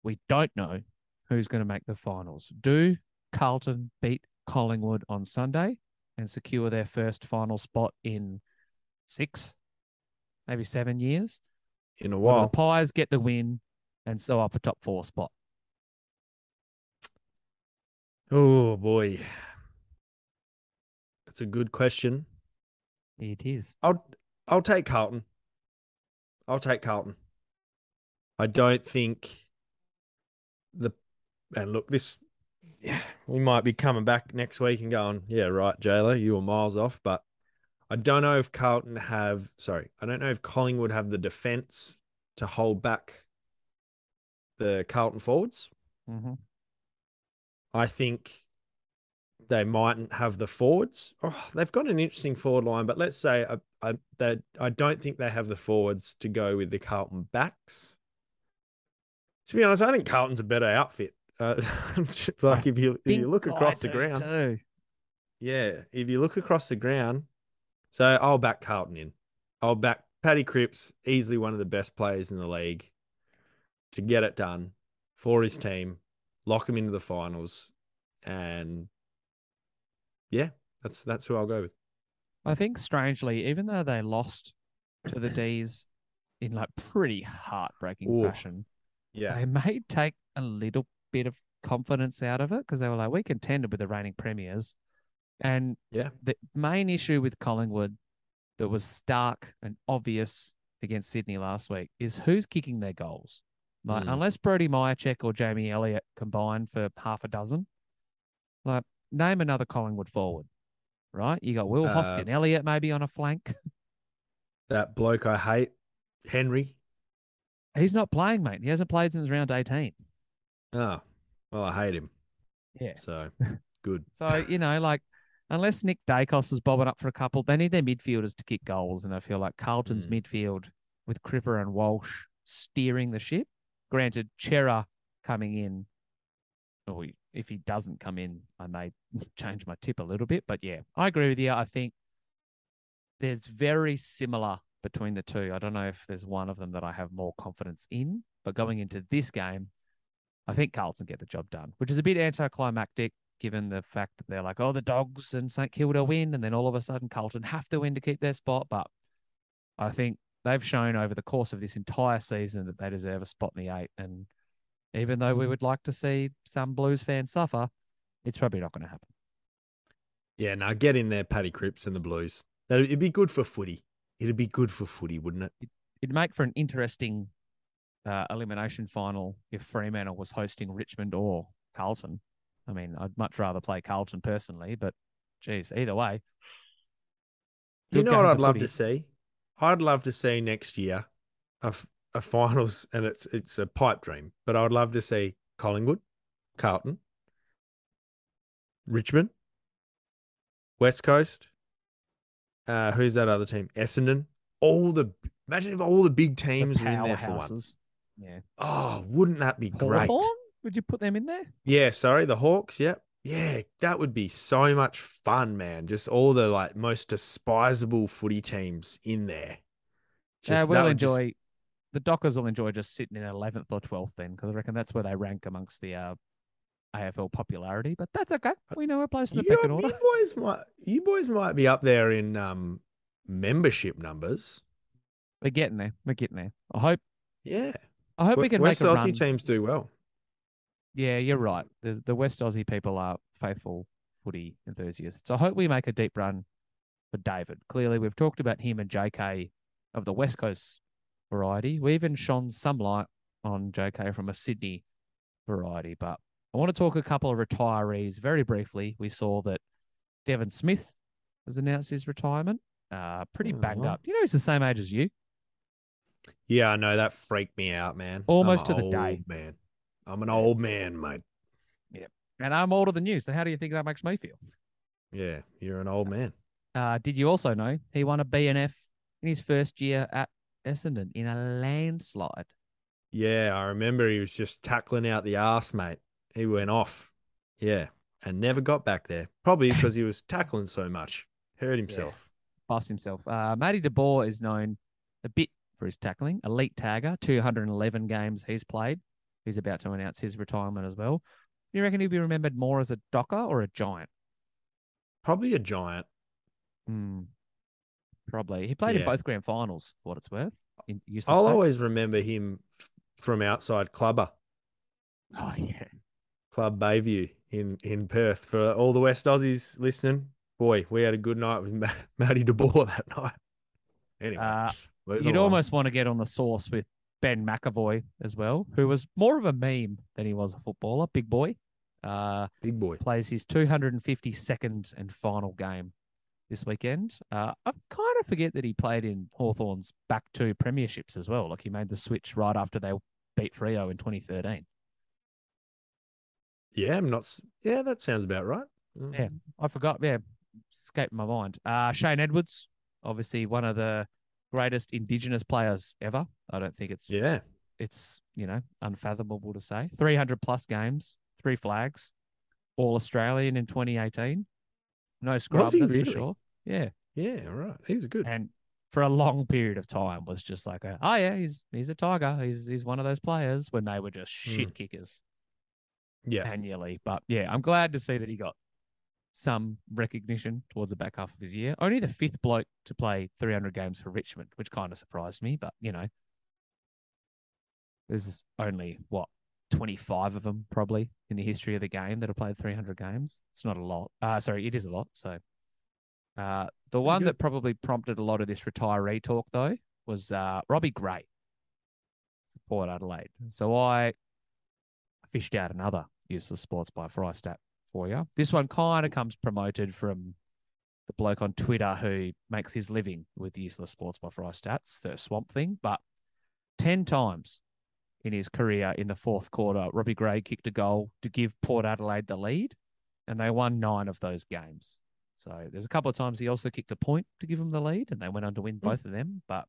We don't know who's going to make the finals. Do Carlton beat Collingwood on Sunday and secure their first final spot in six, maybe seven years? In a while. the Pies get the win and so up a top four spot. Oh boy. That's a good question. It is. I'll I'll take Carlton. I'll take Carlton. I don't think the and look this we might be coming back next week and going, yeah, right, Jayla, you were miles off, but I don't know if Carlton have sorry, I don't know if Collingwood have the defense to hold back the Carlton forwards. Mm-hmm. I think they mightn't have the forwards. Oh, they've got an interesting forward line, but let's say I, I, they, I don't think they have the forwards to go with the Carlton backs. To be honest, I think Carlton's a better outfit. Uh, like if you if you look across the ground, too. yeah, if you look across the ground, so I'll back Carlton in. I'll back Paddy Cripps, easily one of the best players in the league, to get it done for his team, lock him into the finals, and yeah, that's that's who I'll go with. I think strangely, even though they lost to the D's in like pretty heartbreaking Ooh. fashion, yeah, they may take a little bit of confidence out of it because they were like, we contended with the reigning premiers, and yeah, the main issue with Collingwood that was stark and obvious against Sydney last week is who's kicking their goals. Like, mm. unless Brody Mihocek or Jamie Elliott combine for half a dozen, like name another Collingwood forward, right? You got Will uh, Hoskin, Elliott maybe on a flank. That bloke I hate, Henry. He's not playing, mate. He hasn't played since round 18. Oh, well, I hate him. Yeah. So good. so, you know, like unless Nick Daicos is bobbing up for a couple, they need their midfielders to kick goals. And I feel like Carlton's Mm. midfield with Cripper and Walsh steering the ship. Granted, Chera coming in, or if he doesn't come in, I may change my tip a little bit. But yeah, I agree with you. I think there's very similar between the two. I don't know if there's one of them that I have more confidence in, but going into this game, I think Carlton get the job done, which is a bit anticlimactic given the fact that they're like, oh, the Dogs and St Kilda win, and then all of a sudden Carlton have to win to keep their spot. But I think they've shown over the course of this entire season that they deserve a spot in the eight. And even though we would like to see some Blues fans suffer, it's probably not going to happen. Yeah, now get in there, Paddy Cripps and the Blues. That it'd be good for footy. It'd be good for footy, wouldn't it? It'd make for an interesting uh, elimination final if Fremantle was hosting Richmond or Carlton. I mean, I'd much rather play Carlton personally, but geez, either way. You know what I'd love footy. to see? I'd love to see next year a finals, and it's it's a pipe dream, but I would love to see Collingwood, Carlton, Richmond, West Coast. Uh, who's that other team? Essendon. All the imagine if all the big The teams were in there for once. Yeah. Oh, wouldn't that be great? Hawthorn? Would you put them in there? Yeah, sorry, the Hawks. Yep. Yeah, that would be so much fun, man. Just all the like most despisable footy teams in there. Yeah, Just- that we'll would just- enjoy. The Dockers will enjoy just sitting in eleventh or twelfth then, because I reckon that's where they rank amongst the uh, AFL popularity. But that's okay. We know our place in the you, pecking order. you boys might you boys might be up there in um membership numbers. We're getting there. We're getting there. I hope. Yeah. I hope we can West make a Aussie run. teams do well. Yeah, you're right. The the West Aussie people are faithful footy enthusiasts. I hope we make a deep run for David. Clearly, we've talked about him and JK of the West Coast variety. We even shone some light on JK from a Sydney variety. But I want to talk a couple of retirees very briefly. We saw that Devon Smith has announced his retirement. Uh, pretty banged Aw. up. You know, he's the same age as you. Yeah, I know that freaked me out, man. Almost to the day. Man. I'm an old man, mate. Yeah, and I'm older than you. So how do you think that makes me feel? Yeah, you're an old man. Uh, did you also know he won a BNF in his first year at Essendon in a landslide? Yeah, I remember he was just tackling out the arse, mate. He went off. Yeah, and never got back there. Probably because he was tackling so much. Hurt himself. Bust himself. Uh, Matty De Boer is known a bit for his tackling. Elite tagger, 211 games he's played. He's about to announce his retirement as well. You reckon he'll be remembered more as a docker or a giant? Probably a giant. Hmm. Probably. He played in both grand finals, for what it's worth. In I'll State. always remember him from outside Clubber, Oh, yeah. Club Bayview in, in Perth. For all the West Aussies listening, boy, we had a good night with Ma- Matty De Boer that night. Anyway, Uh, You'd almost want to get on the source with Ben McEvoy as well, who was more of a meme than he was a footballer. Big boy. Uh, big boy. plays his 252nd and final game this weekend. Uh, I kind of forget that he played in Hawthorn's back two premierships as well. Like he made the switch right after they beat Freo in 2013. Yeah, I'm not. Yeah, that sounds about right. Yeah. I forgot. Yeah, escaped my mind. Uh, Shane Edwards, obviously one of the greatest Indigenous players ever. I don't think it's Yeah. it's you know unfathomable to say 300 plus games three flags all australian in 2018 no scrub that's really? for sure yeah Yeah, right. He's good. and for a long period of time was just like a, oh yeah he's he's a tiger he's he's one of those players when they were just hmm. shit kickers Yeah. annually but yeah i'm glad to see that he got some recognition towards the back half of his year only the fifth bloke to play 300 games for richmond which kind of surprised me but you know there's only what 25 of them probably in the history of the game that have played 300 games. It's not a lot. Uh, sorry, it is a lot. So, uh, the one that probably prompted a lot of this retiree talk though was uh, Robbie Gray, Port Adelaide. So I fished out another useless sports by Frystat for you. This one kind of comes promoted from the bloke on Twitter who makes his living with useless sports by Frystats, the Swamp Thing, but 10 times in his career in the fourth quarter, Robbie Gray kicked a goal to give Port Adelaide the lead, and they won nine of those games. So there's a couple of times he also kicked a point to give them the lead, and they went on to win Mm. both of them. But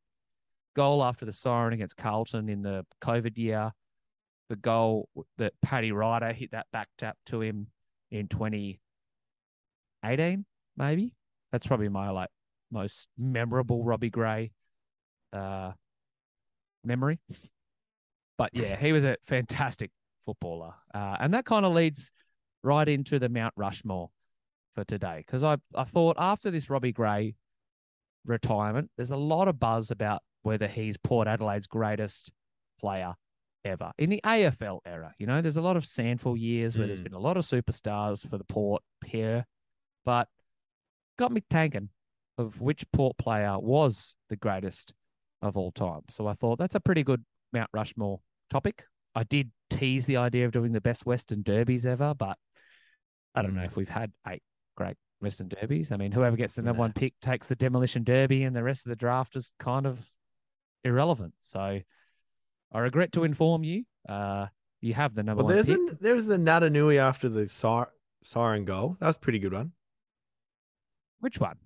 goal after the siren against Carlton in the COVID year, the goal that Paddy Ryder hit that back tap to him in 2018, maybe. That's probably my like most memorable Robbie Gray uh, memory. But yeah, he was a fantastic footballer, uh, and that kind of leads right into the Mount Rushmore for today because I I thought after this Robbie Gray retirement, there's a lot of buzz about whether he's Port Adelaide's greatest player ever in the AFL era. You know, there's a lot of Sandful years where there's been a lot of superstars for the Port pair, but got me tanking of which Port player was the greatest of all time. So I thought that's a pretty good Mount Rushmore topic. I did tease the idea of doing the best Western derbies ever, but I don't know Mm. if we've had eight great Western derbies. I mean, whoever gets the number one pick takes the demolition derby, and the rest of the draft is kind of irrelevant. So I regret to inform you, uh, you have the number Well, one there's pick. the, there was the Natanui after the sir, siren goal. That was a pretty good one. Which one?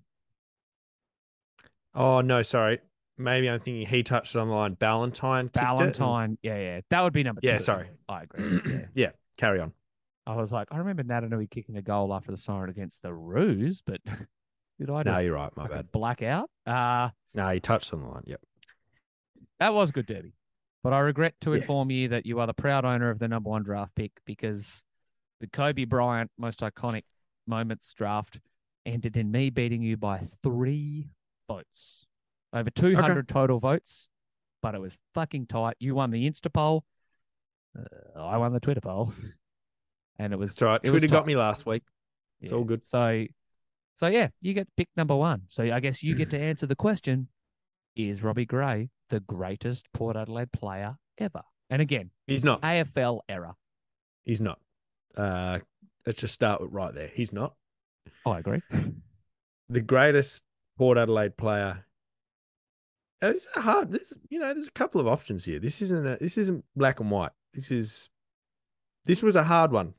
Oh no, sorry. Maybe I'm thinking he touched it on the line. Ballantyne. kicked it and- Valentine. Yeah, yeah. That would be number Yeah, two. sorry. I agree. Yeah. yeah, carry on. I was like, I remember Natanui kicking a goal after the siren against the Roos, but did I No, you're right. My bad. black out? Uh, No, he touched on the line. Yep. that was a good derby. But I regret to Yeah. inform you that you are the proud owner of the number one draft pick because the Kobe Bryant most iconic moments draft ended in me beating you by three votes. Over 200 total votes, but it was fucking tight. You won the Insta poll. Uh, I won the Twitter poll. And it was That's right. it was Twitter got me last week. It's all good. So, so yeah, you get pick number one. So I guess you get to answer the question: Is Robbie Gray the greatest Port Adelaide player ever? And again, He's not. AFL era. He's not. Uh, let's just start with right there. He's not I agree. the greatest Port Adelaide player. It's a hard. This, you know, there's a couple of options here. This isn't. A, this isn't black and white. This is. This was a hard one.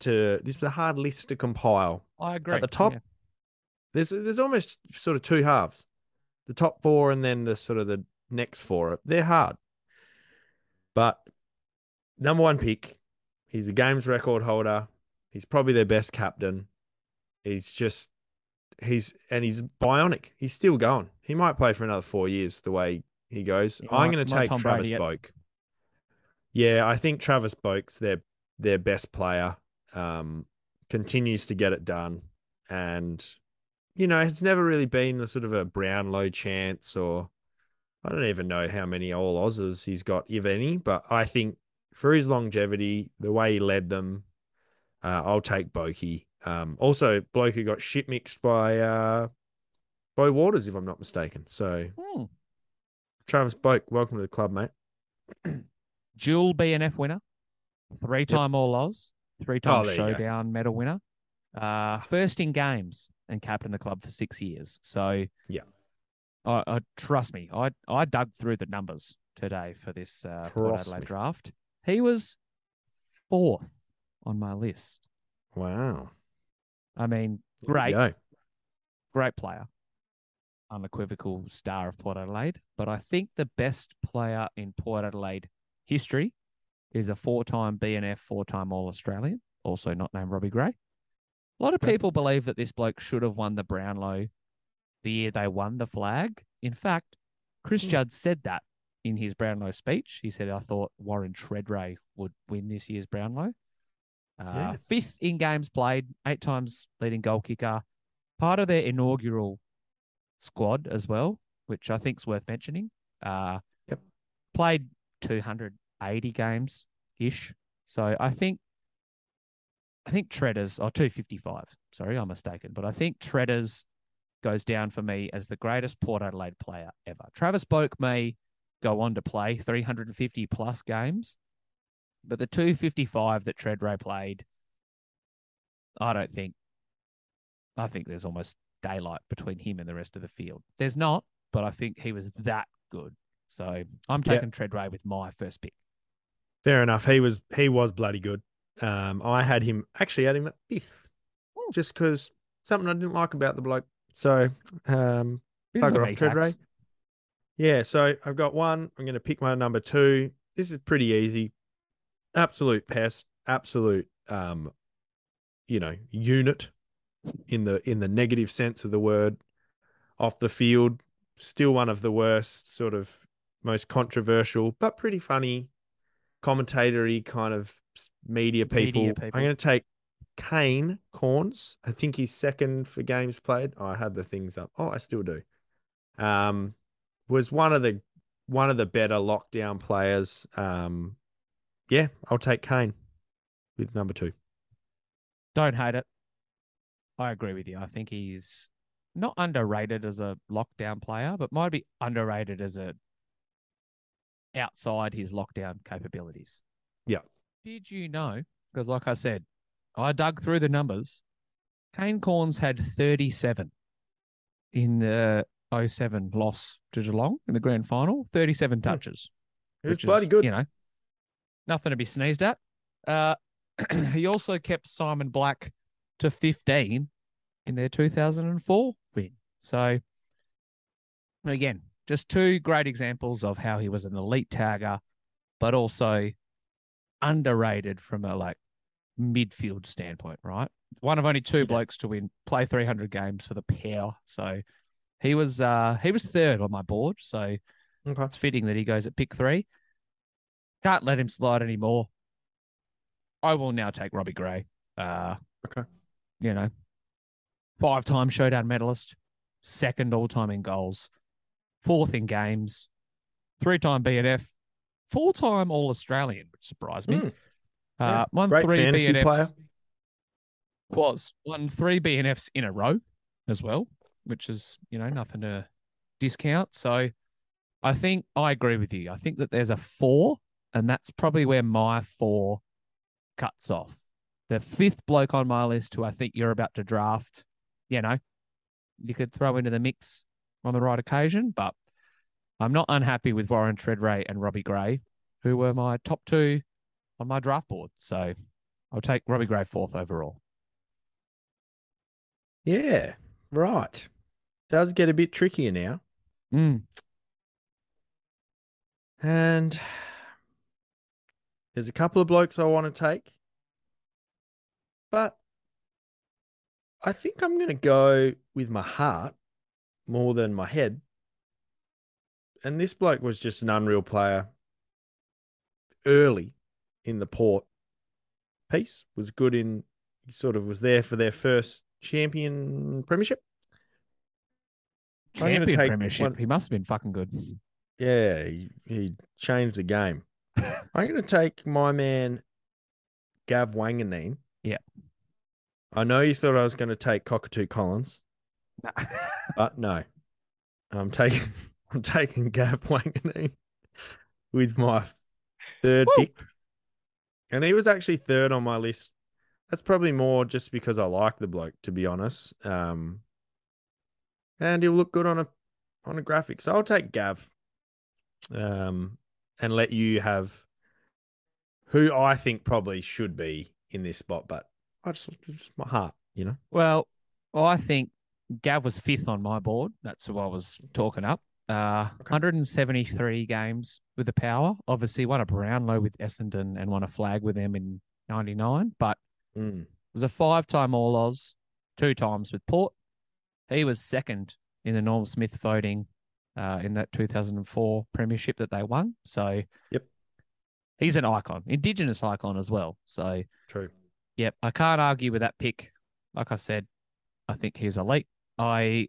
To this was a hard list to compile. I agree. At the top, Yeah. There's there's almost sort of two halves. The top four and then the sort of the next four. They're hard. But number one pick, he's a games record holder. He's probably their best captain. He's just he's and he's bionic. He's still going. He might play for another four years the way he goes. I'm going to take Travis. Boak. Yeah, I think Travis Boak's their their best player. Um, continues to get it done, and you know it's never really been the sort of a Brownlow chance or I don't even know how many all Aussies he's got, if any. But I think for his longevity, the way he led them, uh, I'll take Bokey. Um, also, bloke who got shit mixed by uh, Bo Waters, if I'm not mistaken. So Hmm. Travis Boak, welcome to the club, mate. Dual BNF winner, three time All Oz, three time Oh, there you go. Showdown medal winner, uh, first in games and captained the club for six years. So Yeah. I, I trust me, I I dug through the numbers today for this uh, Port Adelaide me. draft. He was fourth on my list. Wow. I mean, great, great player, unequivocal star of Port Adelaide. But I think the best player in Port Adelaide history is a four-time BNF, four-time All Australian, also not named Robbie Gray. A lot of people believe that this bloke should have won the Brownlow the year they won the flag. In fact, Chris Hmm. Judd said that in his Brownlow speech. He said, "I thought Warren Tredrea would win this year's Brownlow." Uh, Yeah. Fifth in games played, eight times leading goal kicker, part of their inaugural squad as well, which I think is worth mentioning. Uh, Yep. Played 280 games ish. So I think, I think Treaders, or 255, sorry, I'm mistaken, but I think Treaders goes down for me as the greatest Port Adelaide player ever. Travis Boak may go on to play 350 plus games, but the 255 that Tredrea played, I don't think, I think there's almost daylight between him and the rest of the field. There's not, but I think he was that good. So I'm taking Tredrea with my first pick. Fair enough. He was he was bloody good. Um, I had him actually had him at fifth, just because something I didn't like about the bloke. So um, bugger off me Tread tax. Ray. Yeah, so I've got one. I'm going to pick my number two. This is pretty easy. Absolute pest. Absolute, um, you know, unit in the in the negative sense of the word. Off the field, still one of the worst, sort of most controversial, but pretty funny, commentatory kind of media people. Media people. I'm going to take Kane Cornes. I think he's second for games played. Oh, I had the things up. Oh, I still do. Um, was one of the one of the better lockdown players. Um, yeah, I'll take Kane with number two. Don't hate it. I agree with you. I think he's not underrated as a lockdown player, but might be underrated as a outside his lockdown capabilities. Yeah. Did you know? Because like I said, I dug through the numbers. Kane Cornes had 37 in the 07 loss to Geelong in the grand final. 37 touches. It was bloody is, good. You know, nothing to be sneezed at. Uh, he also kept Simon Black to 15 in their 2004 win. So, again, just two great examples of how he was an elite tagger, but also underrated from a like midfield standpoint, right? One of only two Yeah. blokes to win, play 300 games for the pair. So, he was uh he was third on my board. So Okay. it's fitting that he goes at pick three. Can't let him slide anymore. I will now take Robbie Gray. Uh, Okay. You know, five time showdown medalist, second all time in goals, fourth in games, three time BNF, full time All Australian, which surprised me. Mm. Uh, won great three BNFs. player. Was won three BNFs in a row as well, which is you know nothing to discount. So I think I agree with you. I think that there's a four, and that's probably where my four cuts off. The fifth bloke on my list, who I think you're about to draft, you know, you could throw into the mix on the right occasion, but I'm not unhappy with Warren Tredrea and Robbie Gray, who were my top two on my draft board. So I'll take Robbie Gray fourth overall. Yeah, right. Does get a bit trickier now. Mm. And there's a couple of blokes I want to take. But I think I'm going to go with my heart more than my head. And this bloke was just an unreal player early in the port piece, was good in, he sort of was there for their first champion premiership. Champion premiership. one- He must have been fucking good. Yeah, he, he changed the game. I'm going to take my man, Gav Wanganeen. Yeah. I know you thought I was going to take Cockatoo Collins, but no. I'm taking I'm taking Gav Wanganeen with my third Woo. pick. And he was actually third on my list. That's probably more just because I like the bloke, to be honest. Um, and he'll look good on a on a graphic. So I'll take Gav. Um, and let you have who I think probably should be in this spot, but I just, just my heart, you know. Well, I think Gav was fifth on my board. That's who I was talking up. Uh, 173 games with the power. Obviously, won a Brownlow with Essendon and won a flag with them in 99, but Mm. was a five time All Oz, two times with Port. He was second in the Norm Smith voting uh, in that 2004 premiership that they won. So, Yep. he's an icon, Indigenous icon as well. So, True. Yep, I can't argue with that pick. Like I said, I think he's elite. I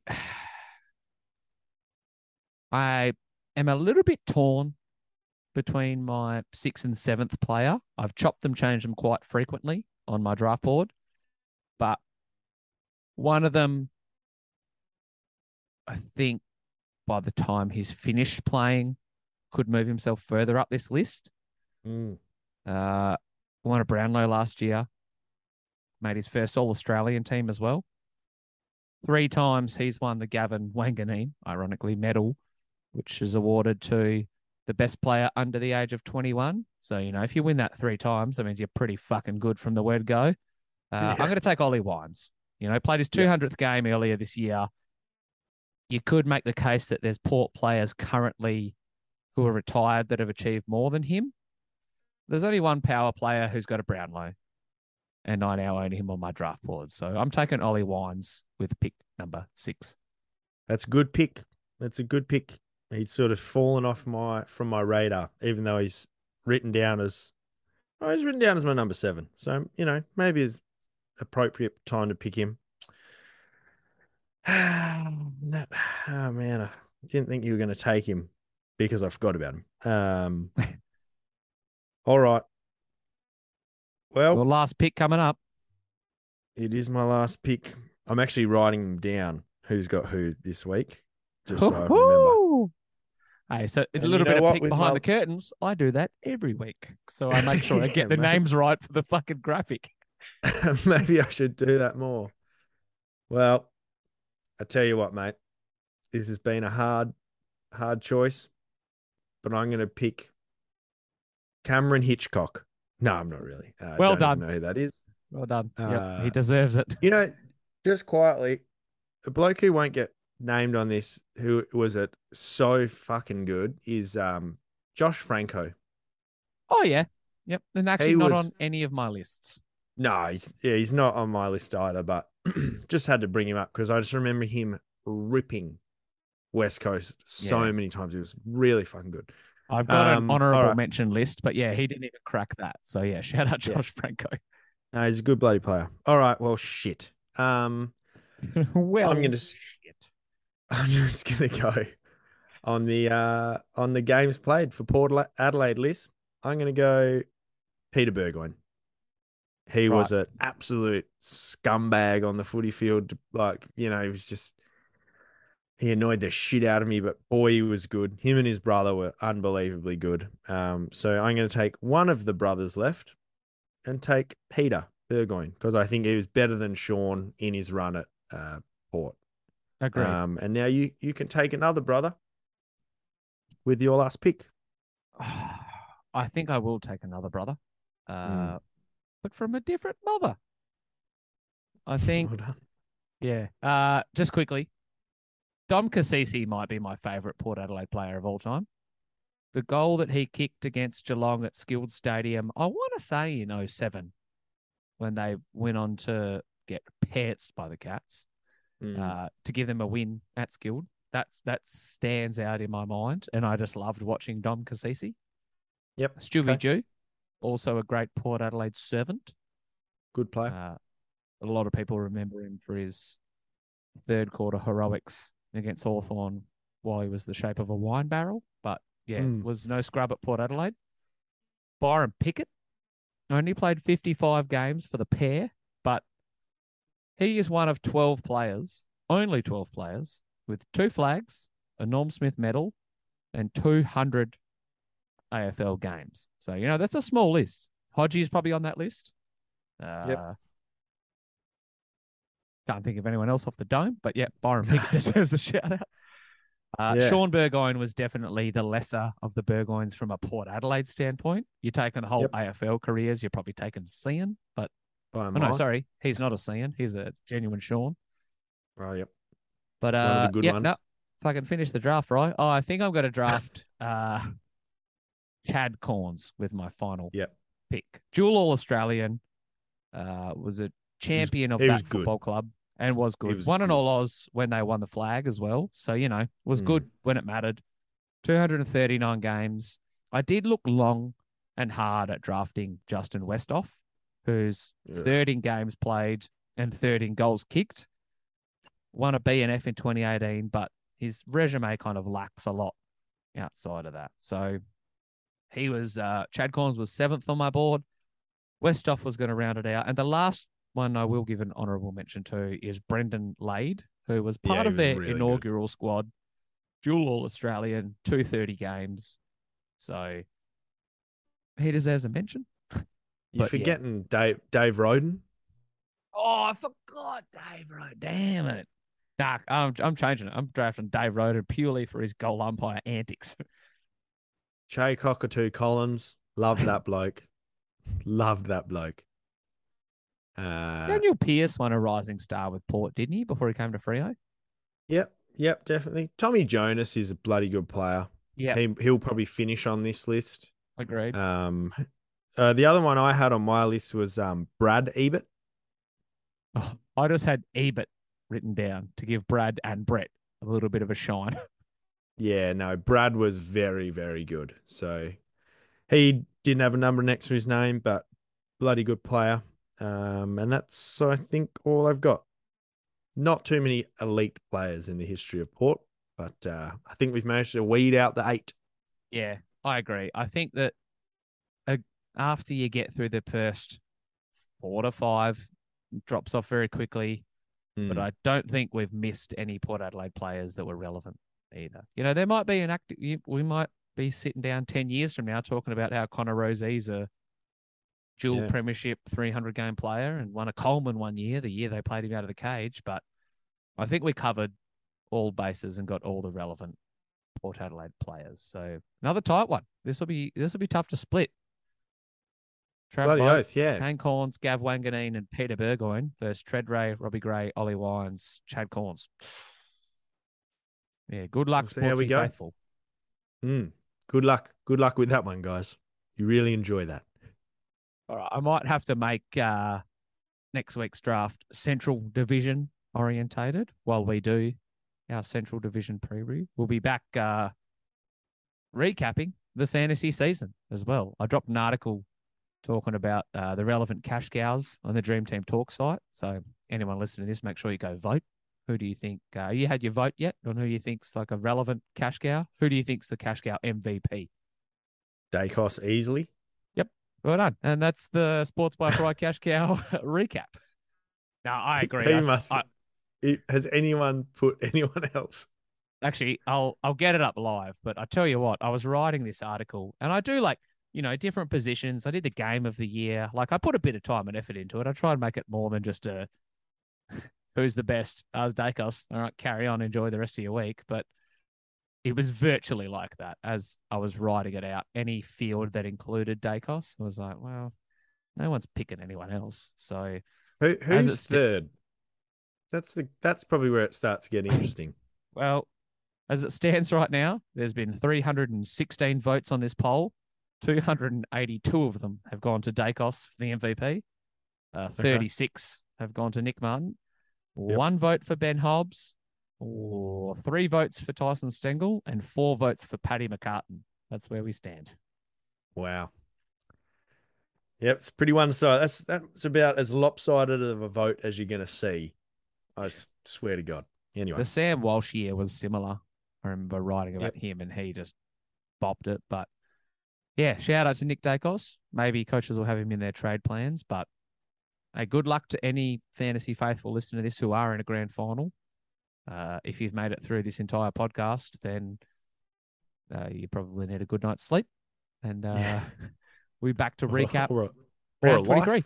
I am a little bit torn between my sixth and seventh player. I've chopped them, changed them quite frequently on my draft board, but one of them, I think, by the time he's finished playing, could move himself further up this list. Mm. Uh, won a Brownlow last year. Made his first All Australian team as well. Three times he's won the Gavin Wanganeen, ironically, medal, which is awarded to the best player under the age of 21. So, you know, if you win that three times, that means you're pretty fucking good from the word go. Uh, Yeah. I'm going to take Ollie Wines You know, played his Yeah. 200th game earlier this year. You could make the case that there's Port players currently who are retired that have achieved more than him. There's only one power player who's got a Brownlow, and I now own him on my draft board. So I'm taking Ollie Wines with pick number six. That's a good pick. That's a good pick. He'd sort of fallen off my from my radar, even though he's written down as oh, he's written down as my number seven. So you know maybe it's appropriate time to pick him. that, oh man, I didn't think you were going to take him because I forgot about him. Um, all right. Well, Well, last pick coming up. it is my last pick. I'm actually writing them down. Who's got who this week? Just so I remember. Hey, so it's a little bit of what? peek With behind my- the curtains. I do that every week, so I make sure I Yeah, get the mate. names right for the fucking graphic. Maybe I should do that more. Well, I tell you what, mate. This has been a hard, hard choice, but I'm going to pick Cameron Hitchcock. No, I'm not really. Uh, Well don't done. know who that is. Well done. yep, he Uh, deserves it. You know, just quietly, a bloke who won't get named on this, who was it so fucking good, is um Josh Francou. Oh yeah, yep. And actually He not was- on any of my lists. No, he's yeah, he's not on my list either, but just had to bring him up because I just remember him ripping West Coast so Yeah. many times. It was really fucking good. I've got Um, an honorable right. mention list, but yeah, he didn't even crack that. So yeah, shout out Yeah. Josh Francou. No, he's a good bloody player. All right, well, shit. Um, well, I'm gonna s- shit. I'm just gonna go on the uh on the games played for Port Adelaide list. I'm gonna go Peter Burgoyne. He was an absolute scumbag on the footy field. Like you know, he was just he annoyed the shit out of me. But boy, he was good. Him and his brother were unbelievably good. Um, so I'm gonna take one of the brothers left and take Peter Burgoyne because I think he was better than Sean in his run at uh, Port. Agreed. Um, and now you you can take another brother with your last pick. I think I will take another brother, uh, Hmm. but from a different mother. I think Well. Yeah. Uh, just quickly, Dom Cassisi might be my favourite Port Adelaide player of all time. The goal that he kicked against Geelong at Skilled Stadium, I want to say in 07, when they went on to get pantsed by the Cats Mm. uh, to give them a win at Skilled. That's that stands out in my mind, and I just loved watching Dom Cassisi. Yep. Stewie okay. Jew, also a great Port Adelaide servant. Good play. Uh, a lot of people remember him for his third quarter heroics against Hawthorn while he was the shape of a wine barrel. But yeah, Mm. was no scrub at Port Adelaide. Byron Pickett only played 55 games for the pair, he is one of 12 players, only 12 players, with two flags, a Norm Smith medal, and 200 AFL games. So, you know, that's a small list. Hodgie's probably on that list. Uh, Can't think of anyone else off the dome, but yeah, Byron Pickett deserves a shout out. Uh, Yeah. Shaun Burgoyne was definitely the lesser of the Burgoynes from a Port Adelaide standpoint. You're taking the whole Yep. AFL careers, you're probably taking Cian, but By oh, no, sorry, he's not a Cian. He's a genuine Sean. Oh, yep. But One of the uh, good yeah, ones. no, if I can finish the draft right, oh, I think I'm going to draft uh, Chad Cornes with my final Yep. pick. Dual All Australian, uh, was a champion of that was good. football club and was good. was won an. All Oz when they won the flag as well. So, you know, was Mm. good when it mattered. 239 games. I did look long and hard at drafting Justin Westhoff, who's Ugh. third in games played and third in goals kicked. Won a BNF in 2018, but his resume kind of lacks a lot outside of that. So he was uh, Chad Collins was seventh on my board. Westhoff was going to round it out, and the last one I will give an honourable mention to is Brendan Lade, who was part he of was their really good. inaugural squad, dual All Australian, two thirty games. So he deserves a mention. You're But, yeah. forgetting Dave Dave Rodan. Oh, I forgot Dave Rodan. Damn it. Nah, I'm I'm changing it. I'm drafting Dave Rodan purely for his goal umpire antics. Che Cockatoo Collins. Loved that bloke. Loved that bloke. Uh, Danyle Pearce won a rising star with Port, didn't he, before he came to Freo? yep, yep, definitely. Tommy Jonas is a bloody good player. Yeah, He, he'll probably finish on this list. agreed. Um, uh, the other one I had on my list was um, Brad Ebert. Oh, I just had Ebert written down to give Brad and Brett a little bit of a shine. Yeah, no, Brad was very, very good. So he didn't have a number next to his name, but bloody good player. Um, and that's, I think, all I've got. Not too many elite players in the history of Port, but uh, I think we've managed to weed out the eight. Yeah, I agree. I think that after you get through the first four to five, drops off very quickly. But Hmm. I don't think we've missed any Port Adelaide players that were relevant either. You know, there might be an active. We might be sitting down ten years from now talking about how Connor Rozee's a dual Yeah. premiership 300 game player and won a Coleman one year, the year they played him out of the cage. But I think we covered all bases and got all the relevant Port Adelaide players. So another tight one. This will be this will be tough to split. Trav bloody Boat, oath, yeah. Kane Cornes, Gav Wanganeen, and Peter Burgoyne versus Tread Ray, Robbie Gray, Ollie Wines, Chad Cornes. Yeah, good luck, We'll how we go. Faithful. Mm. Good luck. Good luck with that one, guys. You really enjoy that. All right, I might have to make uh, next week's draft Central Division orientated while we do our Central Division preview. We'll be back uh, recapping the fantasy season as well. I dropped an article talking about uh, the relevant cash cows on the Dream Team Talk site. So anyone listening to this, make sure you go vote. Who do you think? Uh, you had your vote yet on who you think's like a relevant cash cow? Who do you think's the cash cow MVP? Daicos easily. Yep. Well done. And that's the Sports by Fry Cash Cow recap. No, I agree. He I- must. I- has anyone put anyone else? actually, I'll I'll get it up live. But I tell you what, I was writing this article, and I do like you know different positions. I did the game of the year. Like I put a bit of time and effort into it. I try and make it more than just a who's the best. As Daicos. All right, carry on, enjoy the rest of your week. But it was virtually like that as I was writing it out. Any field that included Daicos, I was like, well, no one's picking anyone else. So Who, who's sta- third? That's the. That's probably where it starts getting interesting. Well, as it stands right now, there's been 316 votes on this poll. 282 of them have gone to Daicos for the MVP. Uh, 36 have gone to Nick Martin. Yep. One vote for Ben Hobbs, or three votes for Tyson Stengel, and four votes for Paddy McCartin. That's where we stand. Wow. Yep, it's pretty one sided. That's that's about as lopsided of a vote as you're going to see. I swear to God. Anyway, The Sam Walsh year was similar. I remember writing about him, and he just bopped it. But yeah, shout out to Nick Daicos. Maybe coaches will have him in their trade plans. But hey, good luck to any fantasy faithful listener to this who are in a grand final. Uh, if you've made it through this entire podcast, then uh, you probably need a good night's sleep. And uh, we're back to recap or, a- or a round 23. life.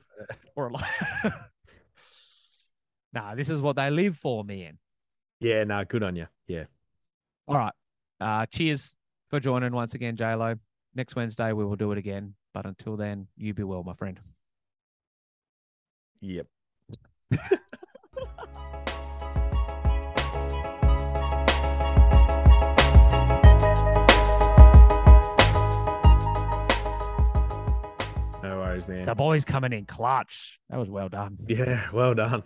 or a li- nah, this is what they live for, man. Yeah, no, good on you. Yeah. All right. Uh, cheers for joining once again, JLo. Next Wednesday, we will do it again. But until then, you be well, my friend. Yep. No worries, man. The boys coming in clutch. That was well done. Yeah, well done.